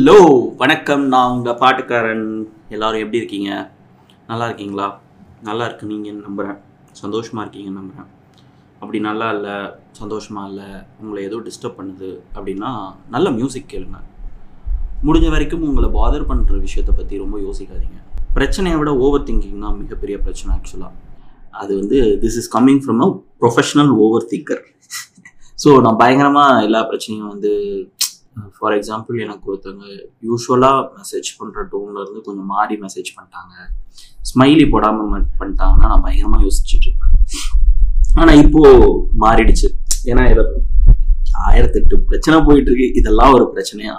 Hello வணக்கம். நான் உங்கள் பாட்டுக்காரன். எல்லாரும் எப்படி இருக்கீங்க? நல்லா இருக்கீங்களா? நல்லா இருக்கு. நீங்கள் நம்புகிறேன் சந்தோஷமாக இருக்கீங்கன்னு நம்புகிறேன் அப்படி நல்லா இல்லை சந்தோஷமாக இல்லை உங்களை ஏதோ டிஸ்டர்ப் பண்ணுது அப்படின்னா நல்ல மியூசிக் கேளுங்க. முடிஞ்ச வரைக்கும் உங்களை பாதர் பண்ணுற விஷயத்தை பற்றி ரொம்ப யோசிக்காதீங்க. பிரச்சனையை விட ஓவர் திங்கிங் தான் மிகப்பெரிய பிரச்சனை ஆக்சுவலாக அது வந்து this is coming from a professional overthinker so நான் பயங்கரமாக எல்லா பிரச்சனையும் வந்து ஃபார் எக்ஸாம்பிள் எனக்கு ஒருத்தவங்க யூஸ்வலாக மெசேஜ் பண்ணுற டோன்லேருந்து கொஞ்சம் மாறி மெசேஜ் பண்ணிட்டாங்க. ஸ்மைலி போடாமல் பண்ணிட்டாங்கன்னா நான் பயங்கரமாக யோசிச்சுட்டு இருப்பேன். ஆனால் இப்போ மாறிடுச்சு. ஏன்னா இதை ஆயிரத்தெட்டு பிரச்சனை போயிட்டு இருக்கு இதெல்லாம் ஒரு பிரச்சனையா?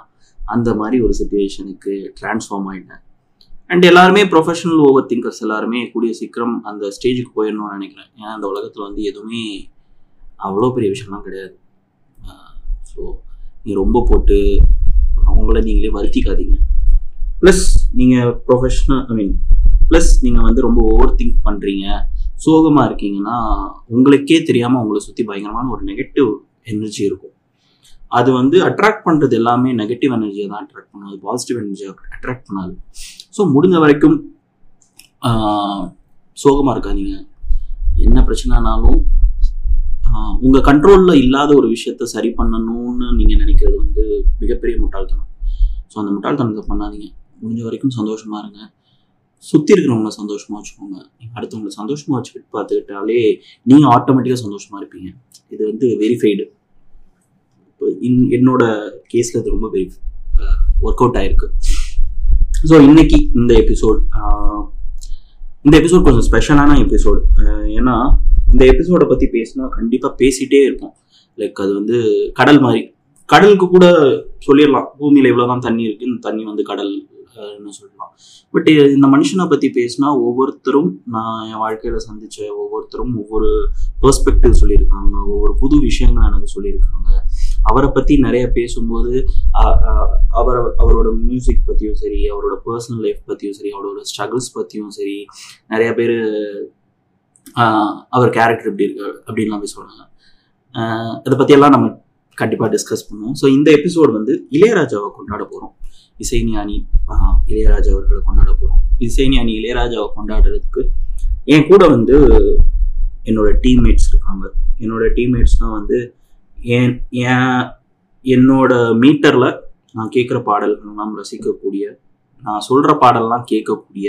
அந்த மாதிரி ஒரு சுச்சுவேஷனுக்கு டிரான்ஸ்ஃபார்ம் ஆயிட்டேன். அண்ட் எல்லாருமே ப்ரொஃபஷனல் ஓவர் திங்கர்ஸ் எல்லாருமே கூடிய சீக்கிரம் அந்த ஸ்டேஜுக்கு போயிடணும்னு நினைக்கிறேன். ஏன்னா அந்த உலகத்தில் வந்து எதுவுமே அவ்வளோ பெரிய விஷயம்லாம் கிடையாது. ஸோ நீ ரொம்ப போட்டு அவங்கள நீங்களே வருத்திக்காதீங்க. ப்ளஸ் நீங்கள் ப்ரொஃபஷ்னல் ஐ மீன் ப்ளஸ் நீங்கள் வந்து ரொம்ப ஓவர் திங்க் பண்ணுறீங்க சோகமாக இருக்கீங்கன்னா உங்களுக்கே தெரியாமல் உங்களை சுற்றி பயங்கரமான ஒரு நெகட்டிவ் எனர்ஜி இருக்கும். அது வந்து அட்ராக்ட் பண்ணுறது எல்லாமே நெகட்டிவ் எனர்ஜியை தான் அட்ராக்ட் பண்ணாது பாசிட்டிவ் எனர்ஜியை அட்ராக்ட் பண்ணாது. ஸோ முடிஞ்ச வரைக்கும் சோகமாக இருக்காதீங்க. என்ன பிரச்சனைனாலும் உங்கள் கண்ட்ரோலில் இல்லாத ஒரு விஷயத்த சரி பண்ணணும்னு நீங்கள் நினைக்கிறது வந்து மிகப்பெரிய முட்டாள்தனம். ஸோ அந்த முட்டாள்தனத்தை பண்ணாதீங்க. முடிஞ்ச வரைக்கும் சந்தோஷமாக இருங்க. சுற்றி இருக்கிறவங்கள சந்தோஷமாக வச்சுக்கோங்க. நீங்கள் அடுத்தவங்களை சந்தோஷமாக வச்சுக்கிட்டு பார்த்துக்கிட்டாலே நீங்கள் ஆட்டோமேட்டிக்காக சந்தோஷமாக இருப்பீங்க. இது வந்து வெரிஃபைடு இப்போ இன் என்னோட கேஸில் இது ரொம்ப வெரி ஒர்க் அவுட் ஆயிருக்கு. ஸோ இன்னைக்கு இந்த எபிசோட் இந்த எபிசோட் கொஞ்சம் ஸ்பெஷலான எபிசோட் ஏன்னா இந்த எபிசோடை பற்றி பேசினா கண்டிப்பாக பேசிகிட்டே இருக்கும் லைக் அது வந்து கடல் மாதிரி. கடலுக்கு கூட சொல்லிடலாம். பூமியில் இவ்வளோதான் தண்ணி இருக்குது இந்த தண்ணி வந்து கடல் சொல்லலாம். பட் இந்த மனுஷனை பற்றி பேசினா ஒவ்வொருத்தரும் நான் என் வாழ்க்கையில் சந்தித்த ஒவ்வொருத்தரும் ஒவ்வொரு பெர்ஸ்பெக்டிவ் சொல்லியிருக்காங்க. ஒவ்வொரு புது விஷயங்கள் எனக்கு சொல்லியிருக்காங்க. அவரை பற்றி நிறைய பேசும்போது அவரை அவரோட மியூசிக் பற்றியும் சரி அவரோட பர்சனல் லைஃப் பற்றியும் சரி அவரோட ஸ்ட்ரகிள்ஸ் பற்றியும் சரி நிறைய பேர் அவர் கேரக்டர் எப்படி இருக்கு அப்படின்லாம் பேசுவாங்க அதை பற்றியெல்லாம் நம்ம கண்டிப்பாக டிஸ்கஸ் பண்ணுவோம். ஸோ இந்த எபிசோடு வந்து இளையராஜாவை கொண்டாட போகிறோம் இசைஞானி இளையராஜா அவர்களை கொண்டாட போகிறோம் இசைஞானி இளையராஜாவை கொண்டாடுறதுக்கு என் கூட வந்து என்னோட டீம்மேட்ஸ் இருக்காங்க. என்னோட டீம்மேட்ஸ்னால் வந்து என் என் என்னோட மீட்டரில் நான் கேட்குற பாடல்கள்லாம் ரசிக்கக்கூடிய நான் சொல்கிற பாடல்லாம் கேட்கக்கூடிய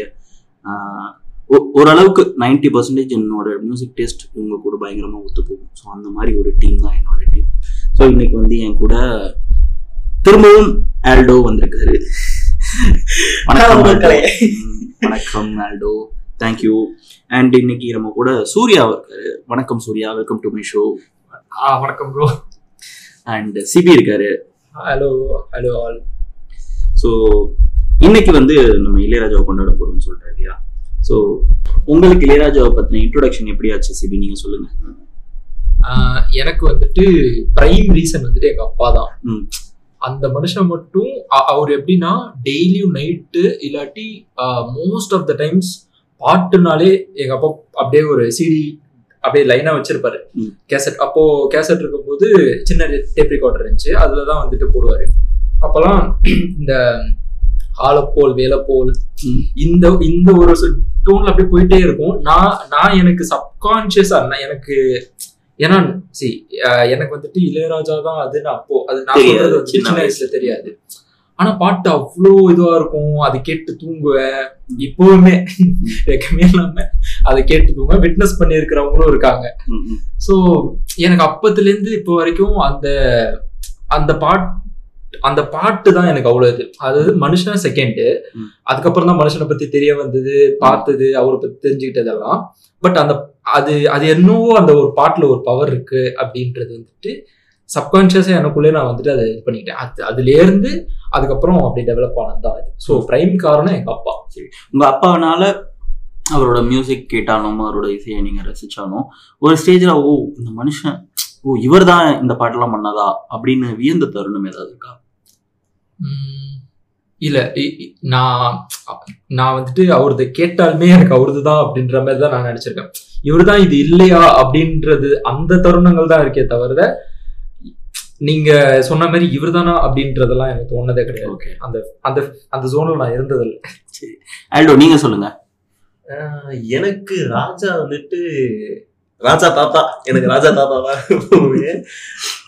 ஓரளவுக்கு நைன்டி பர்சன்டேஜ் என்னோட மியூசிக் டேஸ்ட் இவங்க கூட பயங்கரமாக ஒத்து போகும். ஸோ அந்த மாதிரி ஒரு டீம் தான் என்னோட டீம் ஸோ இன்னைக்கு வந்து என் கூட திரும்பவும் ஆல்டோ வந்திருக்காரு. வணக்கம் வணக்கம் ஆல்டோ தேங்க்யூ அண்ட் இன்னைக்கு நம்ம கூட சூர்யா இருக்காரு. வணக்கம் Suriya. Welcome to my show வணக்கம் ப்ரோ அண்ட் சிபி இருக்காரு. ஹலோ ஹலோ ஆல் ஸோ இன்னைக்கு வந்து நம்ம இளையராஜாவை கொண்டாட போறோம்னு சொல்றாரு இல்லையா? ஸோ உங்களுக்கு இளையராஜாவை பத்தின இன்ட்ரோடக்ஷன் எப்படி ஆச்சு சிபி நீங்க சொல்லுங்க. எனக்கு வந்துட்டு பிரைம் ரீசன் வந்துட்டு எங்க அப்பா தான். அந்த மனுஷன் மட்டும் அவர் எப்படின்னா டெய்லியும் நைட்டு இல்லாட்டி மோஸ்ட் ஆஃப் த டைம்ஸ் பாட்டுனாலே எங்க அப்பா அப்படியே ஒரு சிடி அப்படியே லைனா வச்சிருப்பாரு. கேசட் அப்போ கேசட் இருக்கும்போது சின்ன டேப் ரெக்கார்டர் இருந்துச்சு. அதுலதான் வந்துட்டு போடுவாரு. அப்பெல்லாம் இந்த ஆலப்போல் வேலப்போல். இந்த இந்த ஒரு டோன்ல அப்படியே போயிட்டே இருக்கும். நான் நான் எனக்கு சப்கான்சியஸா எனக்கு ஏன்னா சி எனக்கு வந்துட்டு இளையராஜா தான் அதுன்னு அப்போ அது நான் சொல்றது சின்ன வயசுல. தெரியாது. ஆனா பாட்டு அவ்வளோ இதுவா இருக்கும். அதை கேட்டு தூங்குவேன் இப்பவுமே ரெக்கமே இல்லாம அதை கேட்டு தூங்க விட்னஸ் பண்ணி இருக்கிறவங்களும் இருக்காங்க ஸோ எனக்கு அப்பத்துல இருந்து இப்போ வரைக்கும் அந்த அந்த பாட் அந்த பாட்டு தான் எனக்கு அவ்வளோ இது. அதாவது மனுஷன் செகண்டு அதுக்கப்புறம் தான் மனுஷனை பத்தி தெரிய வந்தது பார்த்தது அவரை பத்தி தெரிஞ்சுக்கிட்டதெல்லாம். பட் அந்த அது அது என்னவோ அந்த ஒரு பாட்டுல ஒரு பவர் இருக்கு அப்படின்றது வந்துட்டு சப்கான்சியஸா எனக்குள்ளே நான் வந்துட்டு அதை இது பண்ணிக்கிட்டேன். அது அதுல இருந்து அதுக்கப்புறம் அப்படி டெவலப் ஆனது தான் இது. ஸோ பிரைம் காரணம் எங்க அப்பா. சரி. உங்க அப்பாவனால அவரோட மியூசிக் கேட்டாலும் அவரோட இசையை நீங்க ரசிச்சாலும் ஒரு ஸ்டேஜ்ல ஓ இந்த மனுஷன் ஓ இவர் தான் இந்த பாட்டெல்லாம் பண்ணதா அப்படின்னு வியந்த தருணம் ஏதாவது இருக்கா? இல்ல நான் நான் வந்துட்டு அவரது கேட்டாலுமே எனக்கு அவரது தான் அப்படின்ற மாதிரி தான் நான் நினைச்சிருக்கேன். இவர் தான் இது இல்லையா அப்படின்றது அந்த தருணங்கள் தான் இருக்கே தவிர நீங்க சொன்ன மாதிரி இவர்தானா அப்படின்றதெல்லாம் எனக்கு தோணதே கிடையாது. ஓகே. அந்த அந்த அந்த ஜோன்ல நான் இருந்ததில்லை. ஆல்டோ நீங்க சொல்லுங்க. ஆஹ் எனக்கு ராஜா வந்துட்டு ராஜா தாத்தா. எனக்கு ராஜா தாத்தா தான்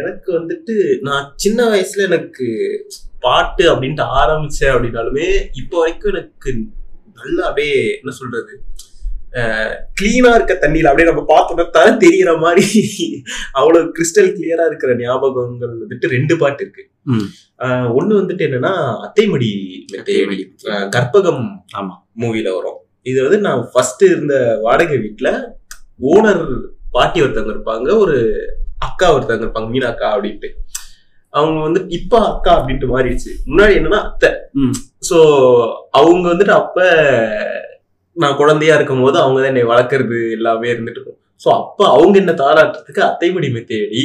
எனக்கு வந்துட்டு நான் சின்ன வயசுல எனக்கு பாட்டு அப்படின்ட்டு ஆரம்பிச்சேன் அப்படின்னாலுமே இப்போ வரைக்கும் எனக்கு நல்லா அப்படியே என்ன சொல்றது? கிளீனா இருக்க தண்ணியில அப்படியே நம்ம பார்த்தோம்னா தர தெரியற மாதிரி அவ்வளவு கிறிஸ்டல் கிளியரா இருக்கிற ஞாபகங்கள் வந்துட்டு ரெண்டு பாட்டு இருக்கு. ஒண்ணு வந்துட்டு என்னன்னா அத்தைமடி மெத்தையடி கற்பகம் ஆமா. மூவில வரும். இது வந்து நான் ஃபர்ஸ்ட் இருந்த வாடகை வீட்டுல ஓனர் பாட்டி ஒருத்தவங்க இருப்பாங்க. ஒரு அக்கா ஒருத்தவங்க இருப்பாங்க மீனா அக்கா அப்படின்ட்டு. அவங்க வந்து இப்ப அக்கா அப்படின்ட்டு மாறிடுச்சு. முன்னாடி என்னன்னா அத்தை. ம். சோ அவங்க வந்துட்டு அப்ப நான் குழந்தையா இருக்கும் போது அவங்க தான் என்னை வளர்க்கறது எல்லாமே இருந்துட்டு இருக்கும். சோ அப்ப அவங்க என்ன தாளாட்டுறதுக்கு அத்தைமடி மெத்தேடி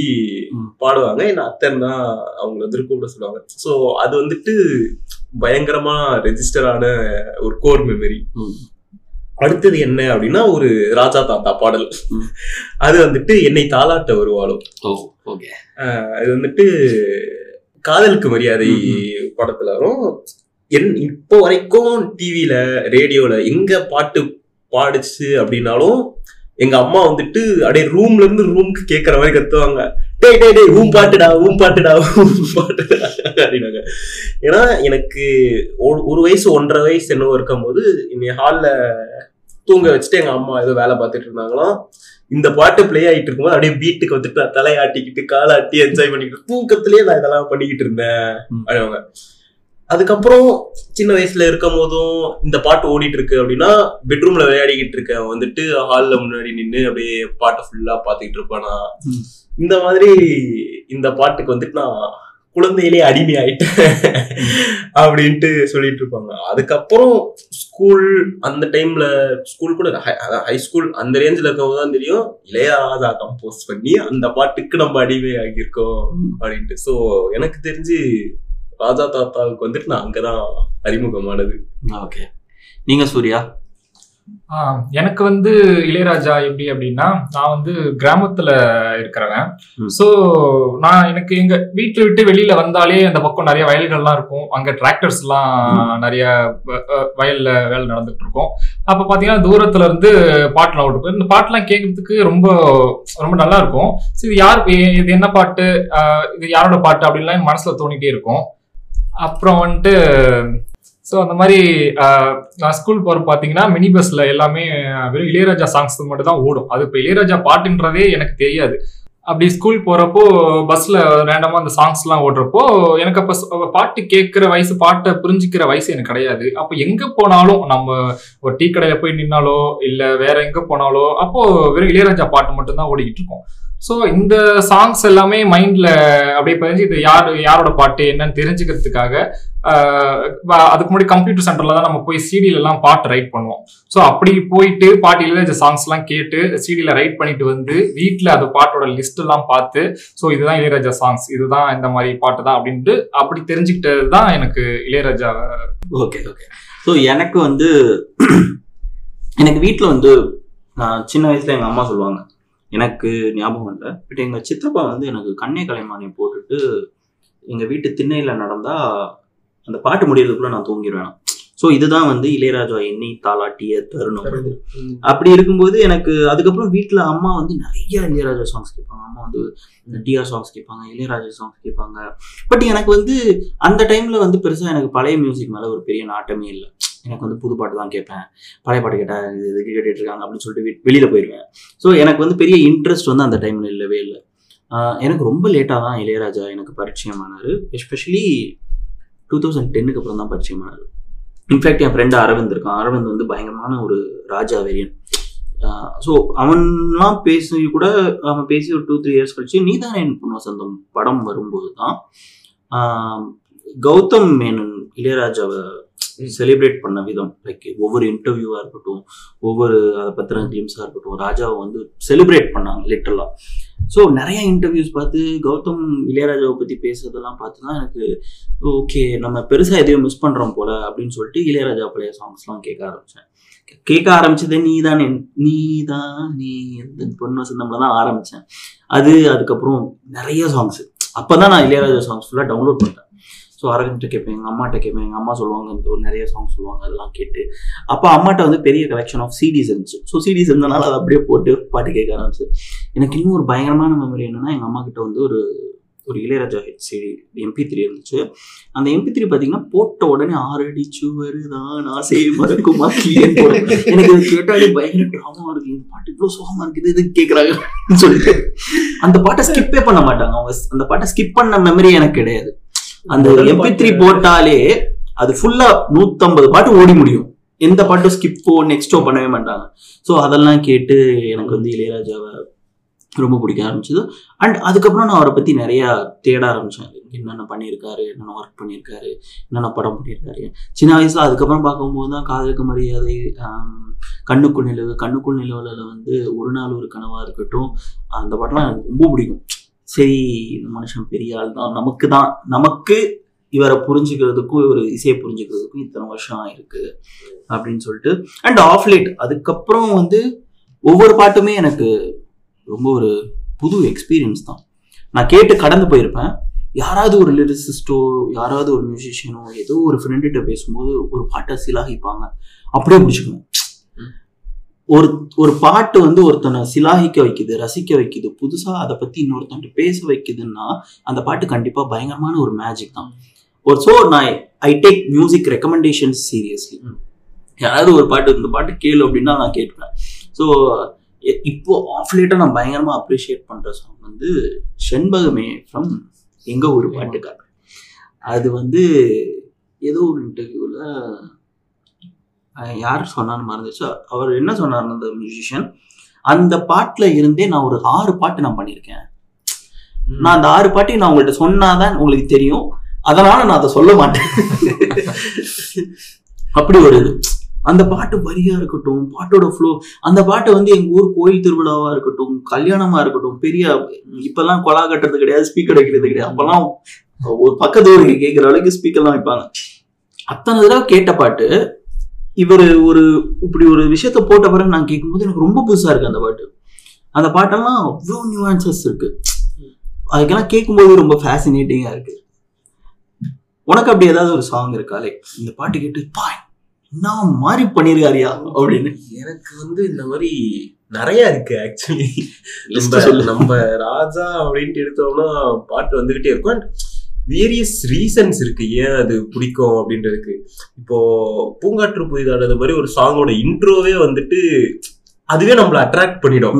ம். பாடுவாங்க. என்ன அத்தன் தான் அவங்கள வந்து கூப்பிட சொல்லுவாங்க. சோ அது வந்துட்டு பயங்கரமா ரெஜிஸ்டர் ஆன ஒரு கோர் மெமரி. அடுத்தது என்ன அப்படின்னா ஒரு ராஜா தாத்தா பாடல். அது வந்துட்டு என்னை தாளாட்ட வருவாளோ ஓ ஓகே. அது வந்துட்டு காதலுக்கு மரியாதை படத்துல வரும். என் இப்போ வரைக்கும் டிவில ரேடியோல எங்க பாட்டு பாடுச்சு அப்படின்னாலும் எங்க அம்மா வந்துட்டு அப்படியே ரூம்ல இருந்து ரூமுக்கு கேக்குற மாதிரி கத்துவாங்க. டேய் டேய் டேய் ஊம் பாட்டுடா ஊம் பாட்டுடா ஊம் பாட்டுடா அப்படின்னாங்க. ஏன்னா எனக்கு ஒரு- ஒரு வயசு ஒன்றரை வயசு என்னவோ இருக்கும்போது இன்னைக்கு ஹால்ல தூங்க வச்சுட்டு எங்க அம்மா ஏதோ வேலை பார்த்துட்டு இருந்தாங்களாம் இந்த பாட்டு ப்ளே ஆயிட்டு இருக்கும்போது அப்படியே பீட்டுக்கு வந்துட்டு நான் தலையாட்டிக்கிட்டு காலாட்டி என்ஜாய் பண்ணிக்கிட்டு தூக்கத்திலேயே நான் இதெல்லாம் பண்ணிக்கிட்டு இருந்தேன். அப்படிவாங்க அதுக்கப்புறம் சின்ன வயசுல இருக்கும் போதும் இந்த பாட்டு ஓடிட்டு இருக்கு அப்படின்னா பெட்ரூம்ல விளையாடிக்கிட்டு இருக்கேன் வந்துட்டு ஹால்ல முன்னாடி நின்று அப்படியே பாட்டை ஃபுல்லா பாத்துக்கிட்டு இருப்பேனா. இந்த மாதிரி இந்த பாட்டுக்கு வந்துட்டு நான் குழந்தையிலே அடிமை ஆயிட்டேன் அப்படின்ட்டு சொல்லிட்டு இருப்பாங்க அதுக்கப்புறம் ஸ்கூல் அந்த டைம்ல ஸ்கூல் கூட ஹை ஸ்கூல் அந்த ரேஞ்சில் இருக்கவங்க தான் தெரியும். இளையராஜா கம்போஸ் பண்ணி அந்த பாட்டுக்கு நம்ம அடிமை ஆகியிருக்கோம் அப்படின்ட்டு. ஸோ எனக்கு தெரிஞ்சு ராஜா தாத்தாவுக்கு வந்துட்டு நான் அங்கதான் அறிமுகமானது. ஓகே நீங்க சூர்யா? எனக்கு வந்து இளையராஜா எப்படி அப்படின்னா நான் வந்து கிராமத்துல இருக்கிறவன். ஸோ நான் எனக்கு எங்க வீட்டை விட்டு வெளியில வந்தாலே அந்த பக்கம் நிறைய வயல்கள்லாம் இருக்கும். அங்க டிராக்டர்ஸ் எல்லாம் நிறைய வயல்ல வேலை நடந்துட்டு இருக்கும். அப்ப பாத்தீங்கன்னா தூரத்துல இருந்து பாட்டுலாம் ஓட்டு இந்த பாட்டுலாம் கேட்கறதுக்கு ரொம்ப ரொம்ப நல்லா இருக்கும். சரி இது யார் இது என்ன பாட்டு? இது யாரோட பாட்டு? அப்படின்லாம் மனசுல தோணிட்டே இருக்கும். அப்புறம் வந்துட்டு ஸோ அந்த மாதிரி நான் ஸ்கூல் போகிற பார்த்தீங்கன்னா மினி பஸ்ல எல்லாமே வெறும் இளையராஜா சாங்ஸ் மட்டும் தான் ஓடும். அது இப்போ இளையராஜா பாட்டுன்றதே எனக்கு தெரியாது. அப்படி ஸ்கூல் போகிறப்போ பஸ்ஸில் ரேண்டமாக அந்த சாங்ஸ்லாம் ஓடுறப்போ எனக்கு அப்போ பாட்டு கேட்குற வயசு பாட்டை புரிஞ்சிக்கிற வயசு எனக்கு கிடையாது. அப்போ எங்கே போனாலும் நம்ம ஒரு டீ கடையில் போய் நின்னாலோ இல்லை வேற எங்கே போனாலோ அப்போது வெறும் இளையராஜா பாட்டு மட்டும்தான் ஓடிக்கிட்டு இருக்கோம். ஸோ இந்த சாங்ஸ் எல்லாமே மைண்டில் அப்படியே பதிஞ்சு இது யார் யாரோட பாட்டு என்னன்னு தெரிஞ்சுக்கிறதுக்காக அதுக்கு முன்னாடி கம்ப்யூட்டர் சென்டர்ல தான் நம்ம போய் சிடியில எல்லாம் பாட்டு ரைட் பண்ணுவோம். ஸோ அப்படி போயிட்டு பாட்டு இளையராஜா சாங்ஸ் எல்லாம் கேட்டு சிடியில ரைட் பண்ணிட்டு வந்து வீட்டில் அந்த பாட்டோட லிஸ்ட் எல்லாம் பார்த்து ஸோ இதுதான் இளையராஜா சாங்ஸ் இதுதான் இந்த மாதிரி பாட்டு தான் அப்படின்ட்டு அப்படி தெரிஞ்சுக்கிட்டது தான் எனக்கு இளையராஜா ஓகே ஓகே ஸோ எனக்கு வந்து எனக்கு வீட்டில் வந்து நான் சின்ன வயசுல எங்கள் அம்மா சொல்லுவாங்க. எனக்கு ஞாபகம் இல்லை. பட் எங்கள் சித்தப்பா வந்து எனக்கு கண்ணே கலைமானியம் போட்டுட்டு எங்கள் வீட்டு திண்ணையில் நடந்தா அந்த பாட்டு முடியறதுக்குள்ள நான் தூங்கிடுவேன் ஸோ இதுதான் வந்து இளையராஜா எண்ணி தாளாட்டிய தருணம். அப்படி இருக்கும்போது எனக்கு அதுக்கப்புறம் வீட்டில் அம்மா வந்து நிறைய இளையராஜா சாங்ஸ் கேட்பாங்க. அம்மா வந்து டிஆர் சாங்ஸ் கேட்பாங்க இளையராஜா சாங்ஸ் கேட்பாங்க. பட் எனக்கு வந்து அந்த டைம்ல வந்து பெருசா எனக்கு பழைய மியூசிக் மேல ஒரு பெரிய நாட்டமே இல்லை. எனக்கு வந்து புது பாட்டு தான் கேட்பேன். பழைய பாட்டு கேட்டா இது இதுக்கு கேட்டுட்டு இருக்காங்க அப்படின்னு சொல்லிட்டு வெளியில போயிடுவேன் ஸோ எனக்கு வந்து பெரிய இன்ட்ரெஸ்ட் வந்து அந்த டைம்ல இல்லவே இல்லை. எனக்கு ரொம்ப லேட்டாக தான் இளையராஜா எனக்கு பரிச்சயமானாரு. எஸ்பெஷலி டூ தௌசண்ட் டென்னுக்கு அப்புறம் தான் பரிச்சயமானாரு இன்ஃபேக்ட் என் ஃப்ரெண்டு அரவிந்த் இருக்கான். அரவிந்த் வந்து பயங்கரமான ஒரு ராஜா வெறியன் ஸோ அவன்லாம் பேசி கூட அவன் பேசி ஒரு டூ த்ரீ இயர்ஸ் கழிச்சு நீதான் என் பொண்ணு வசந்தம் படம் வரும்போது தான் கௌதம் மேனன் இளையராஜாவை செலிப்ரேட் பண்ண விதம். லைக் ஒவ்வொரு இன்டர்வியூவாக இருக்கட்டும் ஒவ்வொரு அதை பத்தின கிளிம்ஸாக இருக்கட்டும் ராஜாவை வந்து செலிப்ரேட் பண்ணாங்க லிட்டரலா ஸோ நிறைய இன்டர்வியூஸ் பார்த்து கௌதம் இளையராஜாவை பற்றி பேசுறதெல்லாம் பார்த்து தான் எனக்கு ஓகே நம்ம பெருசாக எதையும் மிஸ் பண்ணுறோம் போல அப்படின்னு சொல்லிட்டு இளையராஜா பழைய சாங்ஸ்லாம் கேட்க ஆரம்பித்தேன் கேட்க ஆரம்பிச்சது நீ தான் நீ தான் நீ எந்த பொண்ணு வசந்தம்ல தான் ஆரம்பித்தேன் அது அதுக்கப்புறம் நிறைய சாங்ஸ் அப்பதான் நான் இளையராஜா சாங்ஸ் ஃபுல்லாக டவுன்லோட் பண்ணேன் ஸோ அரகன்ட்ட கேட்பேன் எங்கள் அம்மாட்ட கேட்பேன் எங்கள் அம்மா சொல்லுவாங்க இந்த ஒரு நிறைய சாங்ஸ் சொல்லுவாங்க அதெல்லாம் கேட்டு. அப்போ அம்மாட்ட வந்து பெரிய கலெக்ஷன் ஆஃப் சிடிஸ் இருந்துச்சு. ஸோ சிடிஸ் இருந்தனால அதை அப்படியே போட்டு பாட்டு கேட்க ஆரம்பிச்சு. எனக்கு இன்னும் ஒரு பயங்கரமான மெமரி என்னென்னா எங்கள் அம்மா கிட்ட வந்து ஒரு ஒரு Ilaiyaraaja hit CD MP three இருந்துச்சு. அந்த எம்பி த்ரீ பார்த்தீங்கன்னா போட்ட உடனே ஆறடி சுவரு தான் ஆசை மறக்குமா எனக்கு இது கேட்டாலே பயங்கர ட்ராமா இருக்கு. இந்த பாட்டு இவ்வளோ சுகமாக இருக்குது இது கேட்குறாங்க சொல்லிட்டு. அந்த பாட்டை ஸ்கிப்பே பண்ண மாட்டாங்க. அவங்க அந்த பாட்டை ஸ்கிப் பண்ண மெமரி எனக்கு கிடையாது. அந்த எம்பி த்ரீ பாட்டு- போட்டாலே அது ஃபுல்லா நூத்தம்பது பாட்டு ஓடி முடியும். எந்த பாட்டும் ஸ்கிப்போ நெக்ஸ்டோ பண்ணவே மாட்டாங்க. ஸோ அதெல்லாம் கேட்டு எனக்கு வந்து இளையராஜாவை ரொம்ப பிடிக்க ஆரம்பிச்சது. அண்ட் அதுக்கப்புறம் நான் அவரை பத்தி நிறைய தேட ஆரம்பிச்சேன். என்னென்ன பண்ணியிருக்காரு என்னென்ன ஒர்க் பண்ணியிருக்காரு என்னென்ன படம் பண்ணியிருக்காரு. சின்ன வயசுல அதுக்கப்புறம் பார்க்கும்போது தான் காதலுக்கு மரியாதை கண்ணுக்குள் நிலவு கண்ணுக்குள் நிலவுல வந்து ஒரு நாள் ஒரு கனவா இருக்கட்டும் அந்த படம்லாம் எனக்கு ரொம்ப பிடிக்கும். சரி இந்த மனுஷன் பெரிய ஆள் தான். நமக்கு தான் நமக்கு இவரை புரிஞ்சுக்கிறதுக்கும் இவர் இசையை புரிஞ்சுக்கிறதுக்கும் இத்தனை வருஷம் இருக்கு அப்படின்னு சொல்லிட்டு. அண்ட் ஆஃப் லேட் அதுக்கப்புறம் வந்து ஒவ்வொரு பாட்டுமே எனக்கு ரொம்ப ஒரு புது எக்ஸ்பீரியன்ஸ் தான். நான் கேட்டு கடந்து போயிருப்பேன். யாராவது ஒரு லிரிசிஸ்டோ யாராவது ஒரு மியூசிஷியனோ ஏதோ ஒரு ஃப்ரெண்டுகிட்ட பேசும்போது ஒரு பாட்டை சிலாகிப்பாங்க. அப்படியே பிடிச்சிக்குவேன் ஒரு ஒரு பாட்டு வந்து ஒருத்தனை சிலாகிக்க வைக்குது ரசிக்க வைக்குது. புதுசா அதை பத்தி இன்னொருத்தன்ட்ட பேச வைக்குதுன்னா அந்த பாட்டு கண்டிப்பா பயங்கரமான ஒரு மேஜிக் தான். ஒரு ஸோ நான் I take music recommendations seriously யாராவது ஒரு பாட்டு இந்த பாட்டு கேளு அப்படின்னா நான் கேட்பேன் ஸோ இப்போ ஆஃப் லேட்டாக நான் பயங்கரமா அப்ரிஷியேட் பண்ற சாங் வந்து செண்பகமே ஃப்ரம் எங்க ஒரு பாட்டுக்கார் அது வந்து ஏதோ ஒரு இன்டர்வியூல யார் சொன்னான்னு மறந்துச்சு அவர் என்ன சொன்னார் அந்த மியூசிஷியன் அந்த பாட்டுல இருந்தே நான் ஒரு ஆறு பாட்டு நான் பண்ணியிருக்கேன். நான் அந்த ஆறு பாட்டையும் நான் உங்கள்கிட்ட சொன்னாதான் உங்களுக்கு தெரியும். அதனால நான் அதை சொல்ல மாட்டேன். அப்படி ஒரு இது. அந்த பாட்டு வரியா இருக்கட்டும் பாட்டோட ஃப்ளோ அந்த பாட்டு வந்து எங்க ஊர் கோயில் திருவிழாவா இருக்கட்டும் கல்யாணமா இருக்கட்டும் பெரிய இப்பெல்லாம் கொலா கட்டுறது கிடையாது ஸ்பீக்கர் வைக்கிறது கிடையாது. அப்பெல்லாம் ஒரு பக்கத்து ஊருக்கு கேட்குற அளவுக்கு ஸ்பீக்கர்லாம் வைப்பாங்க. அத்தனை தடவை கேட்ட பாட்டு இவர் ஒரு இப்படி ஒரு விஷயத்த போட்ட பிறகு நான் கேட்கும்போது எனக்கு ரொம்ப புதுசா இருக்கு அந்த பாட்டு. அந்த பாட்டெல்லாம் அவ்வளோ நியூஆன்சஸ் இருக்கு. அதுக்கெல்லாம் கேட்கும்போது ரொம்ப ஃபேசினேட்டிங்கா இருக்கு. உனக்கு அப்படி ஏதாவது ஒரு சாங் இருக்கா? லைக் இந்த பாட்டு கேட்டு பா நான் மாறி பண்ணிருக்காரியா? அப்படின்னு. எனக்கு வந்து இந்த மாதிரி நிறைய இருக்கு ஆக்சுவலி. நம்ம ராஜா அப்படின்ட்டு எடுத்தோம்னா பாட்டு வந்துகிட்டே இருக்கும். அண்ட் வேரியஸ் ரீசன்ஸ் இருக்கு. ஏன் அது பிடிக்கும் அப்படின்றதுக்கு. இப்போ பூங்காற்று புதிதானது மாதிரி ஒரு சாங்கோட இன்ட்ரோவே வந்துட்டு அதுவே நம்மள அட்ராக்ட் பண்ணிடும்.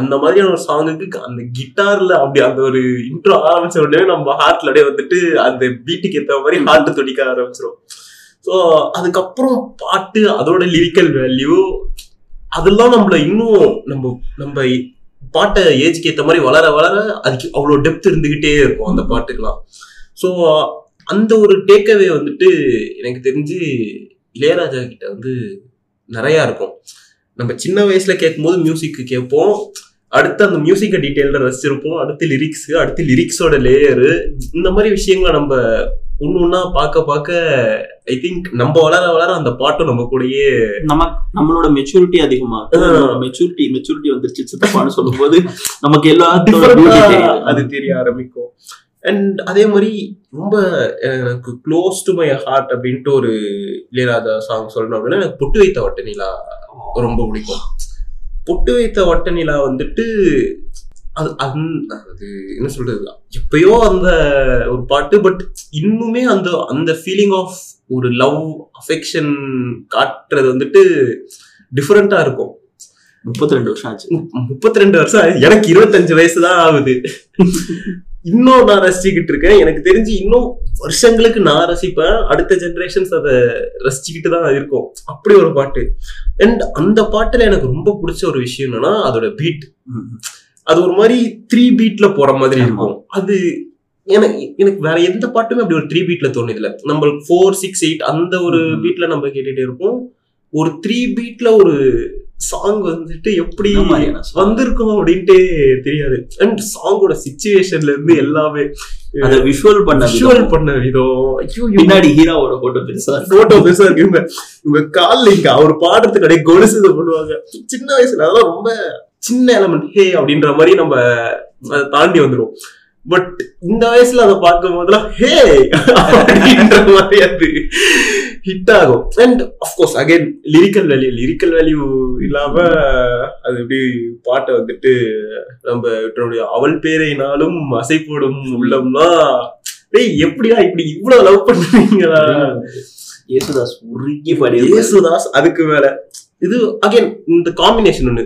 அந்த மாதிரியான ஒரு சாங்குக்கு அந்த கிட்டார்ல அப்படி அந்த ஒரு இன்ட்ரோ ஆரம்பிச்ச உடனே நம்ம ஹார்ட்ல அப்படியே வந்துட்டு அந்த பீட்டுக்கு ஏத்த மாதிரி ஹார்ட் துடிக்க ஆரம்பிச்சிரும். ஸோ அதுக்கப்புறம் பாட்டு அதோட லிரிக்கல் வேல்யூ அதெல்லாம் நம்மள இன்னும் நம்ம நம்ம பாட்டை ஏஜ்க்கு ஏத்த மாதிரி வளர வளர அதுக்கு அவ்வளோ டெப்த் இருந்துகிட்டே இருக்கும் அந்த பாட்டுக்கெல்லாம். ஸோ அந்த ஒரு டேக்அவே வந்துட்டு எனக்கு தெரிஞ்சு இளையராஜா கிட்ட வந்து நிறையா இருக்கும். நம்ம சின்ன வயசுல கேட்கும்போது மியூசிக் கேட்போம். அடுத்து அந்த மியூசிக்கை டீட்டெயிலில் ரசிச்சிருப்போம். அடுத்து லிரிக்ஸ் அடுத்து லிரிக்ஸோட லேயரு இந்த மாதிரி விஷயங்களை நம்ம ஒன்று ஒன்றா பார்க்க பார்க்க ஐ திங்க் நம்ம வளர வளர அந்த பாட்டும் நம்ம கூடயே நம்ம நம்மளோட மெச்சூரிட்டி அதிகமா மெச்சூரிட்டி மெச்சூரிட்டி வந்துருச்சு சித்தப்பான்னு சொல்லும்போது நமக்கு தெரியுது. அது தெரிய ஆரம்பிக்கும். அண்ட் அதே மாதிரி ரொம்ப எனக்கு க்ளோஸ் டு மை ஹார்ட் அப்படின்ட்டு ஒரு இளையராஜா சாங் சொல்லணும் அப்படின்னா எனக்கு பொட்டு வைத்த வட்ட நிலா ரொம்ப பிடிக்கும். பொட்டு வைத்த வட்ட நிலா வந்துட்டு அது அந்- அது என்ன சொல்றது? எப்பயோ அந்த ஒரு பாட்டு பட் இன்னுமே அந்த அந்த ஃபீலிங் ஆஃப் ஒரு லவ் அஃபெக்ஷன் காட்டுறது வந்துட்டு டிஃப்ரெண்டா இருக்கும். முப்பத்தி ரெண்டு வருஷம் ஆச்சு. முப்பத்தி ரெண்டு வருஷம். எனக்கு இருபத்தஞ்சு வயசு தான் ஆகுது. இன்னும் நான் ரசிச்சுக்கிட்டு இருக்கேன். எனக்கு தெரிஞ்சு இன்னும் வருஷங்களுக்கு நான் ரசிப்பேன். அடுத்த ஜெனரேஷன்ஸ் அதை ரசிச்சுக்கிட்டு தான் இருக்கும். அப்படி ஒரு பாட்டு. அண்ட் அந்த பாட்டுல எனக்கு ரொம்ப பிடிச்ச ஒரு விஷயம் என்னன்னா அதோட பீட். அது ஒரு மாதிரி த்ரீ பீட்ல போற மாதிரி. இருக்கும். அது எனக்கு எனக்கு வேற எந்த பாட்டுமே அப்படி ஒரு த்ரீ பீட்ல தோணுது இல்ல நம்ம ஃபோர் சிக்ஸ் எயிட் அந்த ஒரு. பீட்ல நம்ம கேட்டுட்டே இருப்போம். ஒரு த்ரீ பீட்ல ஒரு சாங் வந்துட்டு எப்படி? வந்திருக்கும் அப்படின்ட்டு தெரியாது. அண்ட் சாங்கோட சுச்சுவேஷன்ல இருந்து எல்லாமே அத விஷுவல் பண்ண விஷுவல் பண்ண விதம். ஐயோ பின்னாடி ஹீரோவோட போட்டோ பெருசா. போட்டோ பெருசா இருக்கு. இவங்க இவங்க கால்ல இங்க அவர் பாடுறதுக்கு அப்படியே கொலுசு இதை பண்ணுவாங்க. சின்ன வயசுல அதெல்லாம் ரொம்ப சின்ன எலமெண்ட் ஹே அப்படின்ற மாதிரி நம்ம அதை தாண்டி வந்துடும் பட் இந்த வயசுல அதை பார்க்கும் போதெல்லாம் ஹே அப்படின்ற மாதிரி அது. ஹிட் ஆகும். And of course again lyrical value lyrical value இல்லாம அது எப்படி பாட்டை வந்துட்டு நம்ம இவற்றுடைய அவள் பேரைனாலும் அசை போடும் உள்ளம்னா டேய் எப்படியா இப்படி இவ்வளவு லவ் பண்ணுவீங்களா இயேசுதாஸ் உருகி பாடி இயேசுதாஸ் அதுக்கு மேல. இது அகைன் இந்த காம்பினேஷன் ஒண்ணு.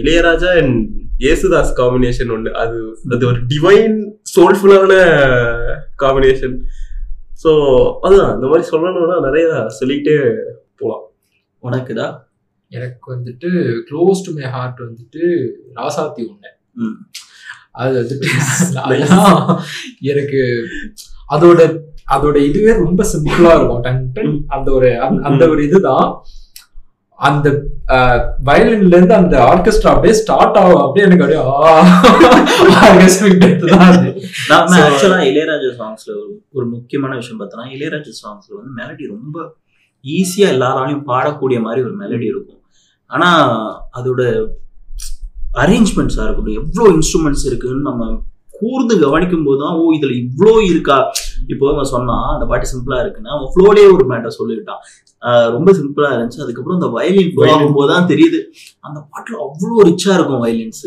இளையராஜா அண்ட் இயேசுதாஸ் காம்பினேஷன் ஒண்ணு. அது அது ஒரு டிவைன் சோல்ஃபுல்லான காம்பினேஷன் சோ அதுதான் இந்த மாதிரி சொல்லணும்னா நிறைய சொல்லிட்டே உனக்குதா? எனக்கு வந்துட்டு க்ளோஸ் டு மை ஹார்ட் வந்துட்டு ராசாத்தி ஒண்ணு. ம். அது வந்துட்டு எனக்கு அதோட அதோட இதுவே ரொம்ப சிம்பிளா இருக்கும். டன் டன் அந்த ஒரு அந்த ஒரு இதுதான். அந்த வயலின்ல இருந்து அந்த ஆர்கெஸ்ட்ரா அப்படியே ஸ்டார்ட் ஆகும். அப்படியே எனக்கு அப்படியே ஆர்கெஸ்ட்ரா தான் நான் ஆக்சுவலா இளையராஜா சாங்ஸ்ல ஒரு முக்கியமான விஷயம் பார்த்தோன்னா இளையராஜா சாங்ஸ்ல வந்து மெலடி ரொம்ப ஈஸியா எல்லாராலையும் பாடக்கூடிய மாதிரி ஒரு மெலடி இருக்கும். ஆனா அதோட அரேஞ்ச்மெண்ட்ஸா இருக்கட்டும் எவ்வளோ இன்ஸ்ட்ருமெண்ட்ஸ் இருக்குன்னு நம்ம கூர்ந்து கவனிக்கும் போது தான் ஓ இதுல இவ்வளோ இருக்கா? இப்போ அவன் சொன்னா அந்த பாட்டு சிம்பிளா இருக்குன்னா அவன் ஃப்ளோலே ஒரு மேட்டர் சொல்லிவிட்டான். ஆஹ் ரொம்ப சிம்பிளா இருந்துச்சு. அதுக்கப்புறம் அந்த வயலின் Violin. ஆகும்போது தான் தெரியுது. அந்த பாட்டுல அவ்வளோ ரிச்சா இருக்கும் வயலின்ஸ்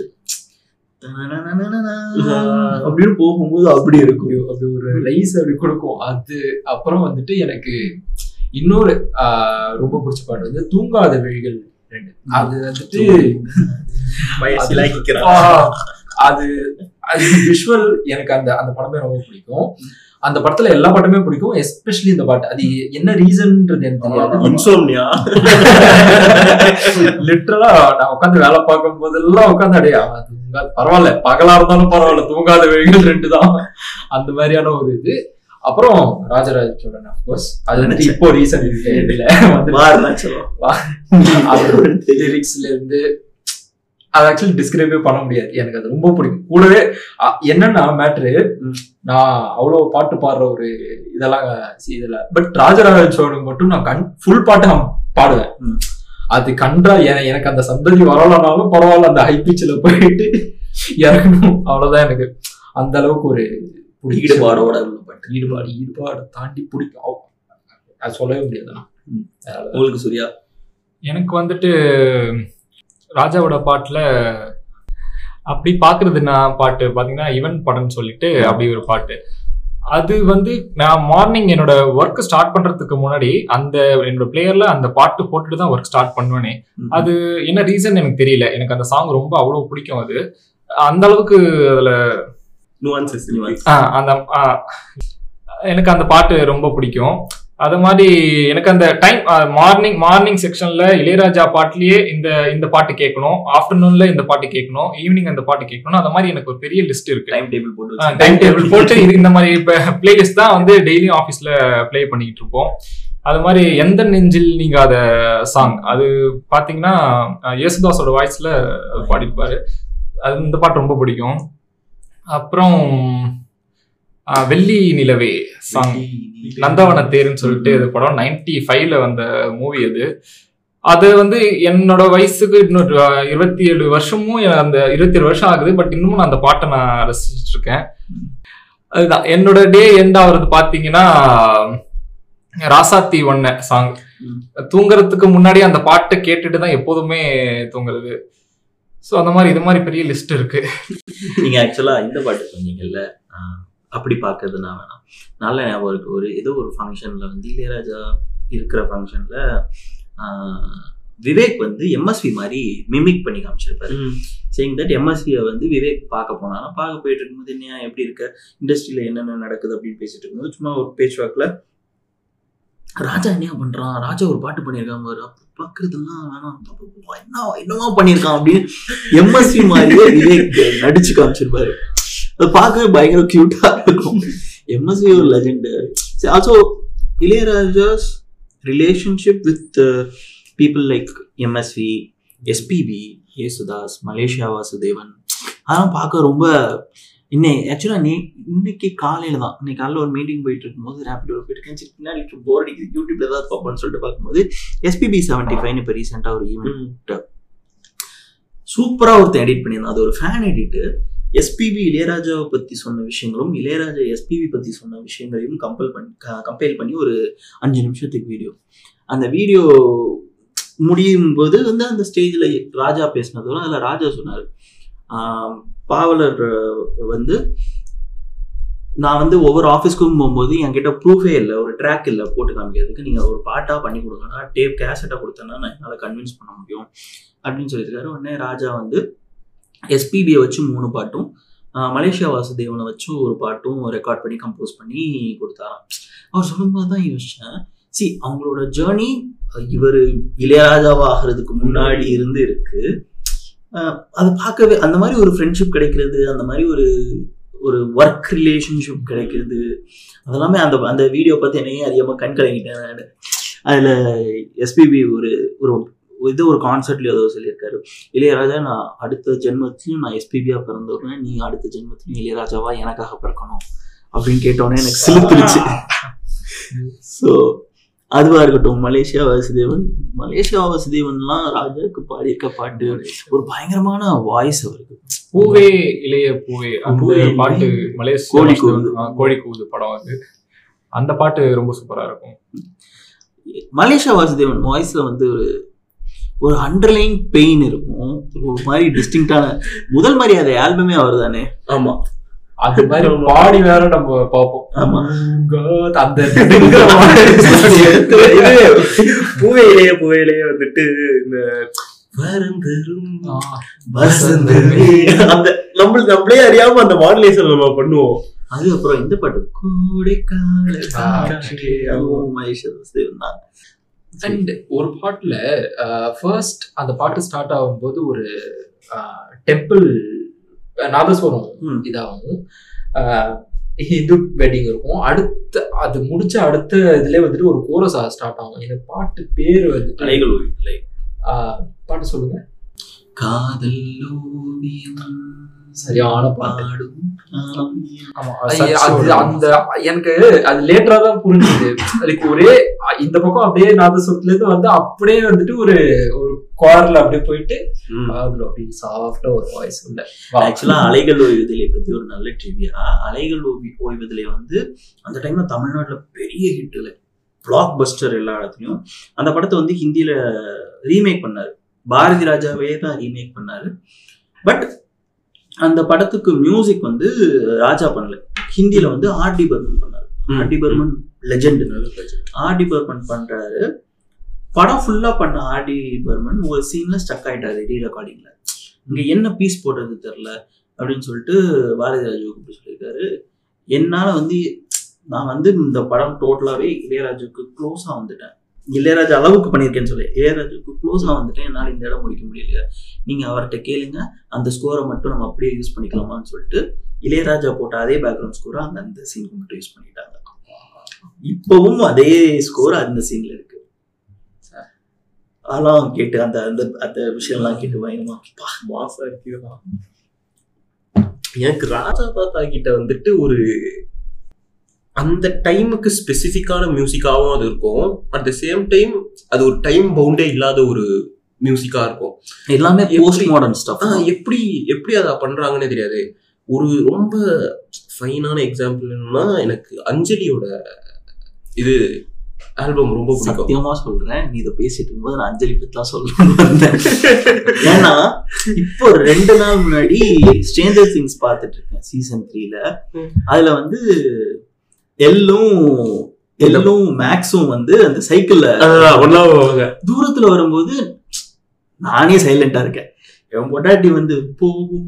அப்படின்னு போகும்போது அப்படி இருக்கும். அப்படி அப்படி ஒரு ரைஸ் அப்படி கொடுக்கும். அது அப்புறம் வந்துட்டு எனக்கு இன்னொரு ரொம்ப பிடிச்ச பாட்டு வந்து தூங்காத விழிகள் ரெண்டு. அது வந்துட்டு அது அது விஷுவல் எனக்கு அந்த அந்த படமே ரொம்ப பிடிக்கும். அந்த படத்துல எல்லா பாட்டுமே பிடிக்கும் எஸ்பெஷலி இந்த பாட்டு. அது என்ன ரீசன்ன்றது எனக்கு தெரியாது. இன்சோம்னியா லிட்டரலா நான் உட்காந்து வேலை பார்க்கும் போதெல்லாம் உட்காந்து அடையா தூங்காது. பரவாயில்ல பகலா இருந்தாலும் பரவாயில்ல தூங்காத வெயில் ரெண்டு தான். அந்த மாதிரியான ஒரு இது. அப்புறம் ராஜராஜ சோழன் அஃப்கோர்ஸ் அது வந்து இப்போ ரீசன் இதுல வந்து லிரிக்ஸ்ல இருந்து அது ஆக்சுவலி டிஸ்கிரைபே பண்ண முடியாது. எனக்கு அது ரொம்ப பிடிக்கும். கூடவே என்னன்னா மேட்ரு நான் அவ்வளவு பாட்டு பாடுற ஒரு இதெல்லாம் சி- இதுல பட் ராஜராஜ சோழன் மட்டும் நான் கண் ஃபுல் பாட்டு நான் பாடுவேன். அது கண்டா என- எனக்கு அந்த சந்ததி வரலனாலும் பரவாயில்ல அந்த ஹை பிச்சில் போயிட்டு இறங்கணும். அவ்வளவுதான் எனக்கு. அந்த அளவுக்கு ஒரு ஈடுபாடோட பாட்டு. ஈடுபாடு ஈடுபாடு தாண்டி பிடிக்கும். அது சொல்லவே முடியாதுண்ணா உங்களுக்கு சூர்யா? எனக்கு வந்துட்டு ராஜாவோட பாட்டுல அப்படி பாக்குறதுனா பாட்டு? பாத்தீங்கன்னா இவன் படம்னு சொல்லிட்டு அப்படி ஒரு பாட்டு. அது வந்து நான் மார்னிங் என்னோட ஒர்க் ஸ்டார்ட் பண்றதுக்கு முன்னாடி அந்த என்னோட பிளேயர்ல அந்த பாட்டு போட்டுட்டு தான் ஒர்க் ஸ்டார்ட் பண்ணுவேனே. அது என்ன ரீசன் எனக்கு தெரியல. எனக்கு அந்த சாங் ரொம்ப அவ்வளவு பிடிக்கும் அது. அந்த அளவுக்கு அதுல அந்த எனக்கு அந்த பாட்டு ரொம்ப பிடிக்கும். அது மாதிரி எனக்கு அந்த டைம் மார்னிங் மார்னிங் செக்ஷன்ல இளையராஜா பாட்டுலயே இந்த இந்த பாட்டு கேட்கணும். ஆஃப்டர்நூன்ல இந்த பாட்டு கேட்கணும். ஈவினிங் அந்த பாட்டு கேட்கணும் அந்த மாதிரி எனக்கு ஒரு பெரிய லிஸ்ட் இருக்கு. டைம் டேபிள் போட்டு. டைம் டேபிள் போட்டு இது இந்த மாதிரி பிளேலிஸ்ட் தான் வந்து டெய்லியும் ஆஃபீஸ்ல ப்ளே பண்ணிக்கிட்டு இருப்போம் அது மாதிரி எந்த நெஞ்சில் நீங்காத சாங் அது பாத்தீங்கன்னா யேசுதாஸோட வாய்ஸ்ல பாடியிருப்பாரு. அது இந்த பாட்டு ரொம்ப பிடிக்கும். அப்புறம் வெள்ளி நிலவே சாங் நந்தவன தேருன்னு சொல்லிட்டு இது படம் நைன்டி ஃபைவ்ல வந்த மூவி அது. அது வந்து என்னோட வயசுக்கு இன்னொரு இருபத்தி ஏழு வருஷமும் அந்த இருபத்தி ஏழு வருஷம் ஆகுது. பட் இன்னமும் நான் அந்த பாட்டை நான் ரசிச்சிட்டு இருக்கேன் அதுதான். என்னோட டே எண்ட் ஆகுறது பாத்தீங்கன்னா ராசாத்தி ஒன்ன சாங் தூங்குறதுக்கு முன்னாடி அந்த பாட்டை கேட்டுட்டு தான் எப்போதுமே தூங்குறது. ஸோ அந்த மாதிரி இது மாதிரி பெரிய லிஸ்ட் இருக்கு. நீங்க ஆக்சுவலா இந்த பாட்டு சொன்னீங்கல்ல அப்படி பார்க்கறது நான் வேணாம். நல்ல ஞாபகம் இருக்கு. ஒரு ஏதோ ஒரு ஃபங்க்ஷன்ல வந்து இளையராஜா இருக்கிற ஃபங்க்ஷன்ல விவேக் வந்து எம்எஸ்வி மாதிரி மிமிக் பண்ணி காமிச்சிருப்பாரு. சேயிங் தட் எம்எஸ்வியை வந்து விவேக் பார்க்க போனானா பார்க்க போயிட்டு இருக்கும்போது என்ன எப்படி இருக்க? இண்டஸ்ட்ரியில என்னென்ன நடக்குது அப்படின்னு பேசிட்டு இருக்கும்போது சும்மா ஒரு பேச்சு வாக்குல ராஜா என்ன பண்றான்? ராஜா ஒரு பாட்டு பண்ணியிருக்கான் பாரு. அப்ப பாக்குறதெல்லாம் வேணாம். என்ன என்னமா பண்ணியிருக்கான்? அப்படின்னு எம்எஸ்வி மாதிரியே விவேக் நடிச்சு காமிச்சிருப்பாரு. அது பார்க்கவே பயங்கர கியூட்டா இருக்கும். எம்எஸ்வி ஒரு legend also Ilaiyaraaja's relationship with people like MSV SPB Yesudas Malaysia Vasudevan அதெல்லாம் பார்க்க ரொம்ப இன்னை ஆக்சுவலாக நீ இன்னைக்கு காலையில தான் இன்னைக்கு காலையில் ஒரு மீட்டிங் போயிட்டு இருக்கும்போது ரேபிடோல போயிட்டு இருக்கேன் பின்னாடி போர் அடிக்குது யூடியூப்ல ஏதாவது பார்ப்போம்னு சொல்லிட்டு பார்க்கும்போது எஸ்பிபி செவன்டி ஃபைவ் இப்போ ரீசெண்டாக ஒரு ஈவெண்ட் சூப்பரா ஒருத்தன் எடிட் பண்ணியிருந்தான். அது ஒரு ஃபேன் எடிட்டு எஸ்பிபி இளையராஜாவை பற்றி சொன்ன விஷயங்களும் இளையராஜா எஸ்பிபி பற்றி சொன்ன விஷயங்களையும் கம்பல் பண்ணி கம்பேர் பண்ணி ஒரு அஞ்சு நிமிஷத்துக்கு வீடியோ அந்த வீடியோ முடியும் போது வந்து அந்த ஸ்டேஜில் ராஜா பேசினதோட அதில் ராஜா சொன்னார். பாவலர் வந்து நான் வந்து ஒவ்வொரு ஆஃபீஸ்க்கும் போகும்போது என்கிட்ட ப்ரூஃபே இல்லை ஒரு ட்ராக் இல்லை போட்டு காமிக்கிறதுக்கு. நீங்கள் ஒரு பாட்டாக பண்ணி கொடுங்கன்னா டேப் கேசட்டாக கொடுத்தேன்னா நான் என்னால் கன்வின்ஸ் பண்ண முடியும். அப்படின்னு சொல்லியிருக்காரு. உடனே ராஜா வந்து எஸ்பிபியை வச்சு மூணு பாட்டும் மலேசியா வாசுதேவனை வச்சு ஒரு பாட்டும் ரெக்கார்ட் பண்ணி கம்போஸ் பண்ணி கொடுத்தாராம். அவர் சொல்லும்போது தான் யோசிச்சேன் சி அவங்களோட ஜேர்னி இவர் இளையராஜாவாகிறதுக்கு முன்னாடி இருந்து இருக்கு. அதை அது பார்க்கவே அந்த மாதிரி ஒரு ஃப்ரெண்ட்ஷிப் கிடைக்கிறது அந்த மாதிரி ஒரு ஒரு ஒர்க் ரிலேஷன்ஷிப் கிடைக்கிறது அதெல்லாமே அந்த அந்த வீடியோ பார்த்து என்னையே அதிகமாக கண் கலங்கிட்டேன் அதில் எஸ்பிபி ஒரு ஒரு இது ஒரு கான்சர்ட்லேயே ஏதோ சொல்லியிருக்காரு. இளையராஜா நான் அடுத்த ஜென்மத்திலையும் நான் எஸ்பிபியாக பிறந்தவருவேன் நீ அடுத்த ஜென்மத்திலையும் இளையராஜாவா எனக்காக பிறக்கணும் அப்படின்னு கேட்டோன்னே எனக்கு சிலுத்துருச்சு ஸோ அதுவா இருக்கட்டும் மலேசியா வாசுதேவன். மலேசியா வாசுதேவன்லாம் ராஜாவுக்கு பாடியிருக்க பாட்டு ஒரு பயங்கரமான வாய்ஸ் அவருக்கு. பூவே இளைய பூவே பாட்டு மலேசியா கோழி கூவுது. கோழி கூவுது படம் அது. அந்த பாட்டு ரொம்ப சூப்பரா இருக்கும். மலேசியா வாசுதேவன் வாய்ஸ்ல வந்து ஒரு ஒரு அண்டர்லைன் பெயின் இருக்கும். ஒரு மாதிரி டிஸ்டிங்டான முதல் மரியாதை ஆல்பமே அவர் தானே ஆமா. அது மாதிரி பாடி வேற நம்ம பார்ப்போம். ஆமா. அந்த பூவையிலேயே பூவையிலேயே வந்துட்டு இந்த வருந்தரும் ஆ, வசந்தமே. அந்த நம்மளுக்கு நம்மளே அறியாம அந்த மாடுலேஷன் நம்ம பண்ணுவோம். அது அப்புறம் இந்த பாட்டு மலேசியா வாசுதேவன் தான். அண்ட் ஒரு பாட்டுல ஃபர்ஸ்ட் அந்த பாட்டு ஸ்டார்ட் ஆகும்போது ஒரு டெம்பிள் நாதஸ்வரம். இதாகும். ஹிந்து வெட்டிங் இருக்கும். அடுத்த அது முடிச்ச அடுத்த இதுல வந்துட்டு ஒரு கோரஸ் ஸ்டார்ட் ஆகும். எனக்கு பாட்டு பேர் வந்துட்டு அலைகள் பாட்டு சொல்லுங்க. காதல் ஓவியம். சரியான பாட்டு. அந்த எனக்கு அது லேட்டரா தான் புரிஞ்சுது. லைக் ஒரே இந்த பக்கம் அப்படியே நாதஸ்வரத்துல இருந்து வந்து அப்படியே வந்துட்டு ஒரு ஒரு குவார்ல அப்படியே போயிட்டு அதுல அப்படியே சாஃப்டா ஒரு வாய்ஸ் உள்ள. ஆக்சுவலா அலைகள் ஓய்வதிலே பத்தி ஒரு நல்ல ட்ரிவியா அலைகள் ஓவி ஓய்வதிலே வந்து அந்த டைம்ல தமிழ்நாட்டுல பெரிய ஹிட் இல்லை பிளாக் பஸ்டர் எல்லா இடத்துலயும் அந்த படத்தை வந்து ஹிந்தியில ரீமேக் பண்ணாரு. பாரதி ராஜாவே தான் ரீமேக் பண்ணாரு. பட் அந்த படத்துக்கு மியூசிக் வந்து ராஜா பண்ணல. ஹிந்தியில வந்து ஆர்டி பர்மன் பண்ணாரு. ஆர்டி பர்மன் லெஜெண்ட் ஆர்டி பர்மன் பண்றாரு. படம் ஃபுல்லா பண்ண ஆர்டி பர்மன் ஒரு சீன்ல ஸ்டக் ஆயிட்டாரு ரீ ரெக்கார்டிங்ல இங்க என்ன பீஸ் போடுறது தெரில அப்படின்னு சொல்லிட்டு பாரதி ராஜா கூப்பிட்டு சொல்லியிருக்காரு. என்னால வந்து நான் வந்து இந்த படம் டோட்டலாவே இளையராஜுக்கு க்ளோஸா வந்துட்டேன். இளையராஜா அளவுக்கு பண்ணியிருக்கேன்னு சொல்லி. இளையராஜுக்கு க்ளோஸா வந்துட்டேன் என்னால் இந்த இடம் முடிக்க முடியல நீங்க அவர்கிட்ட கேளுங்க. அந்த ஸ்கோரை மட்டும் நம்ம அப்படியே யூஸ் பண்ணிக்கலாமான்னு சொல்லிட்டு இளையராஜா போட்ட அதே பேக்ரவுண்ட் ஸ்கோரை அந்த அந்த சீனுக்கு மட்டும் யூஸ் பண்ணிட்டாங்க. இப்பவும் அதே ஸ்கோர் அந்த சீன்ல இருக்கு. அதெல்லாம் கேட்டு அந்த அந்த அந்த விஷயம்லாம் கேட்டு பயங்கரமா "பா, மாசா இருக்குதா எனக்கு ராஜா தாத்தா கிட்ட வந்துட்டு ஒரு அந்த டைமுக்கு ஸ்பெசிஃபிக்கான மியூசிக்காகவும் அது இருக்கும். அட் த சேம் டைம் அது ஒரு டைம் பவுண்டே இல்லாத ஒரு மியூசிக்கா இருக்கும். எல்லாமே போஸ்ட் மாடர்ன் ஸ்டஃப் எப்படி எப்படி அதை பண்றாங்கன்னே தெரியாது. ஒரு ரொம்ப ஃபைனான எக்ஸாம்பிள் என்னன்னா எனக்கு அஞ்சலியோட இது ஆல்பம் ரொம்ப பிடிக்கும். சத்தியமா சொல்றேன். நீ இதை பேசிட்டு இருக்கும்போது நான் அஞ்சலி பத்திலாம் வந்தேன். ஏன்னா இப்போ ரெண்டு நாள் முன்னாடி ஸ்ட்ரேஞ்சர் திங்ஸ் பார்த்துட்டு இருக்கேன் சீசன் த்ரீல. அதுல வந்து எல்லும் எல்லும் மேக்ஸும் வந்து அந்த சைக்கிள்ல தூரத்துல வரும்போது நானே சைலண்டா இருக்கேன். என் பொட்டாட்டி வந்து போகும்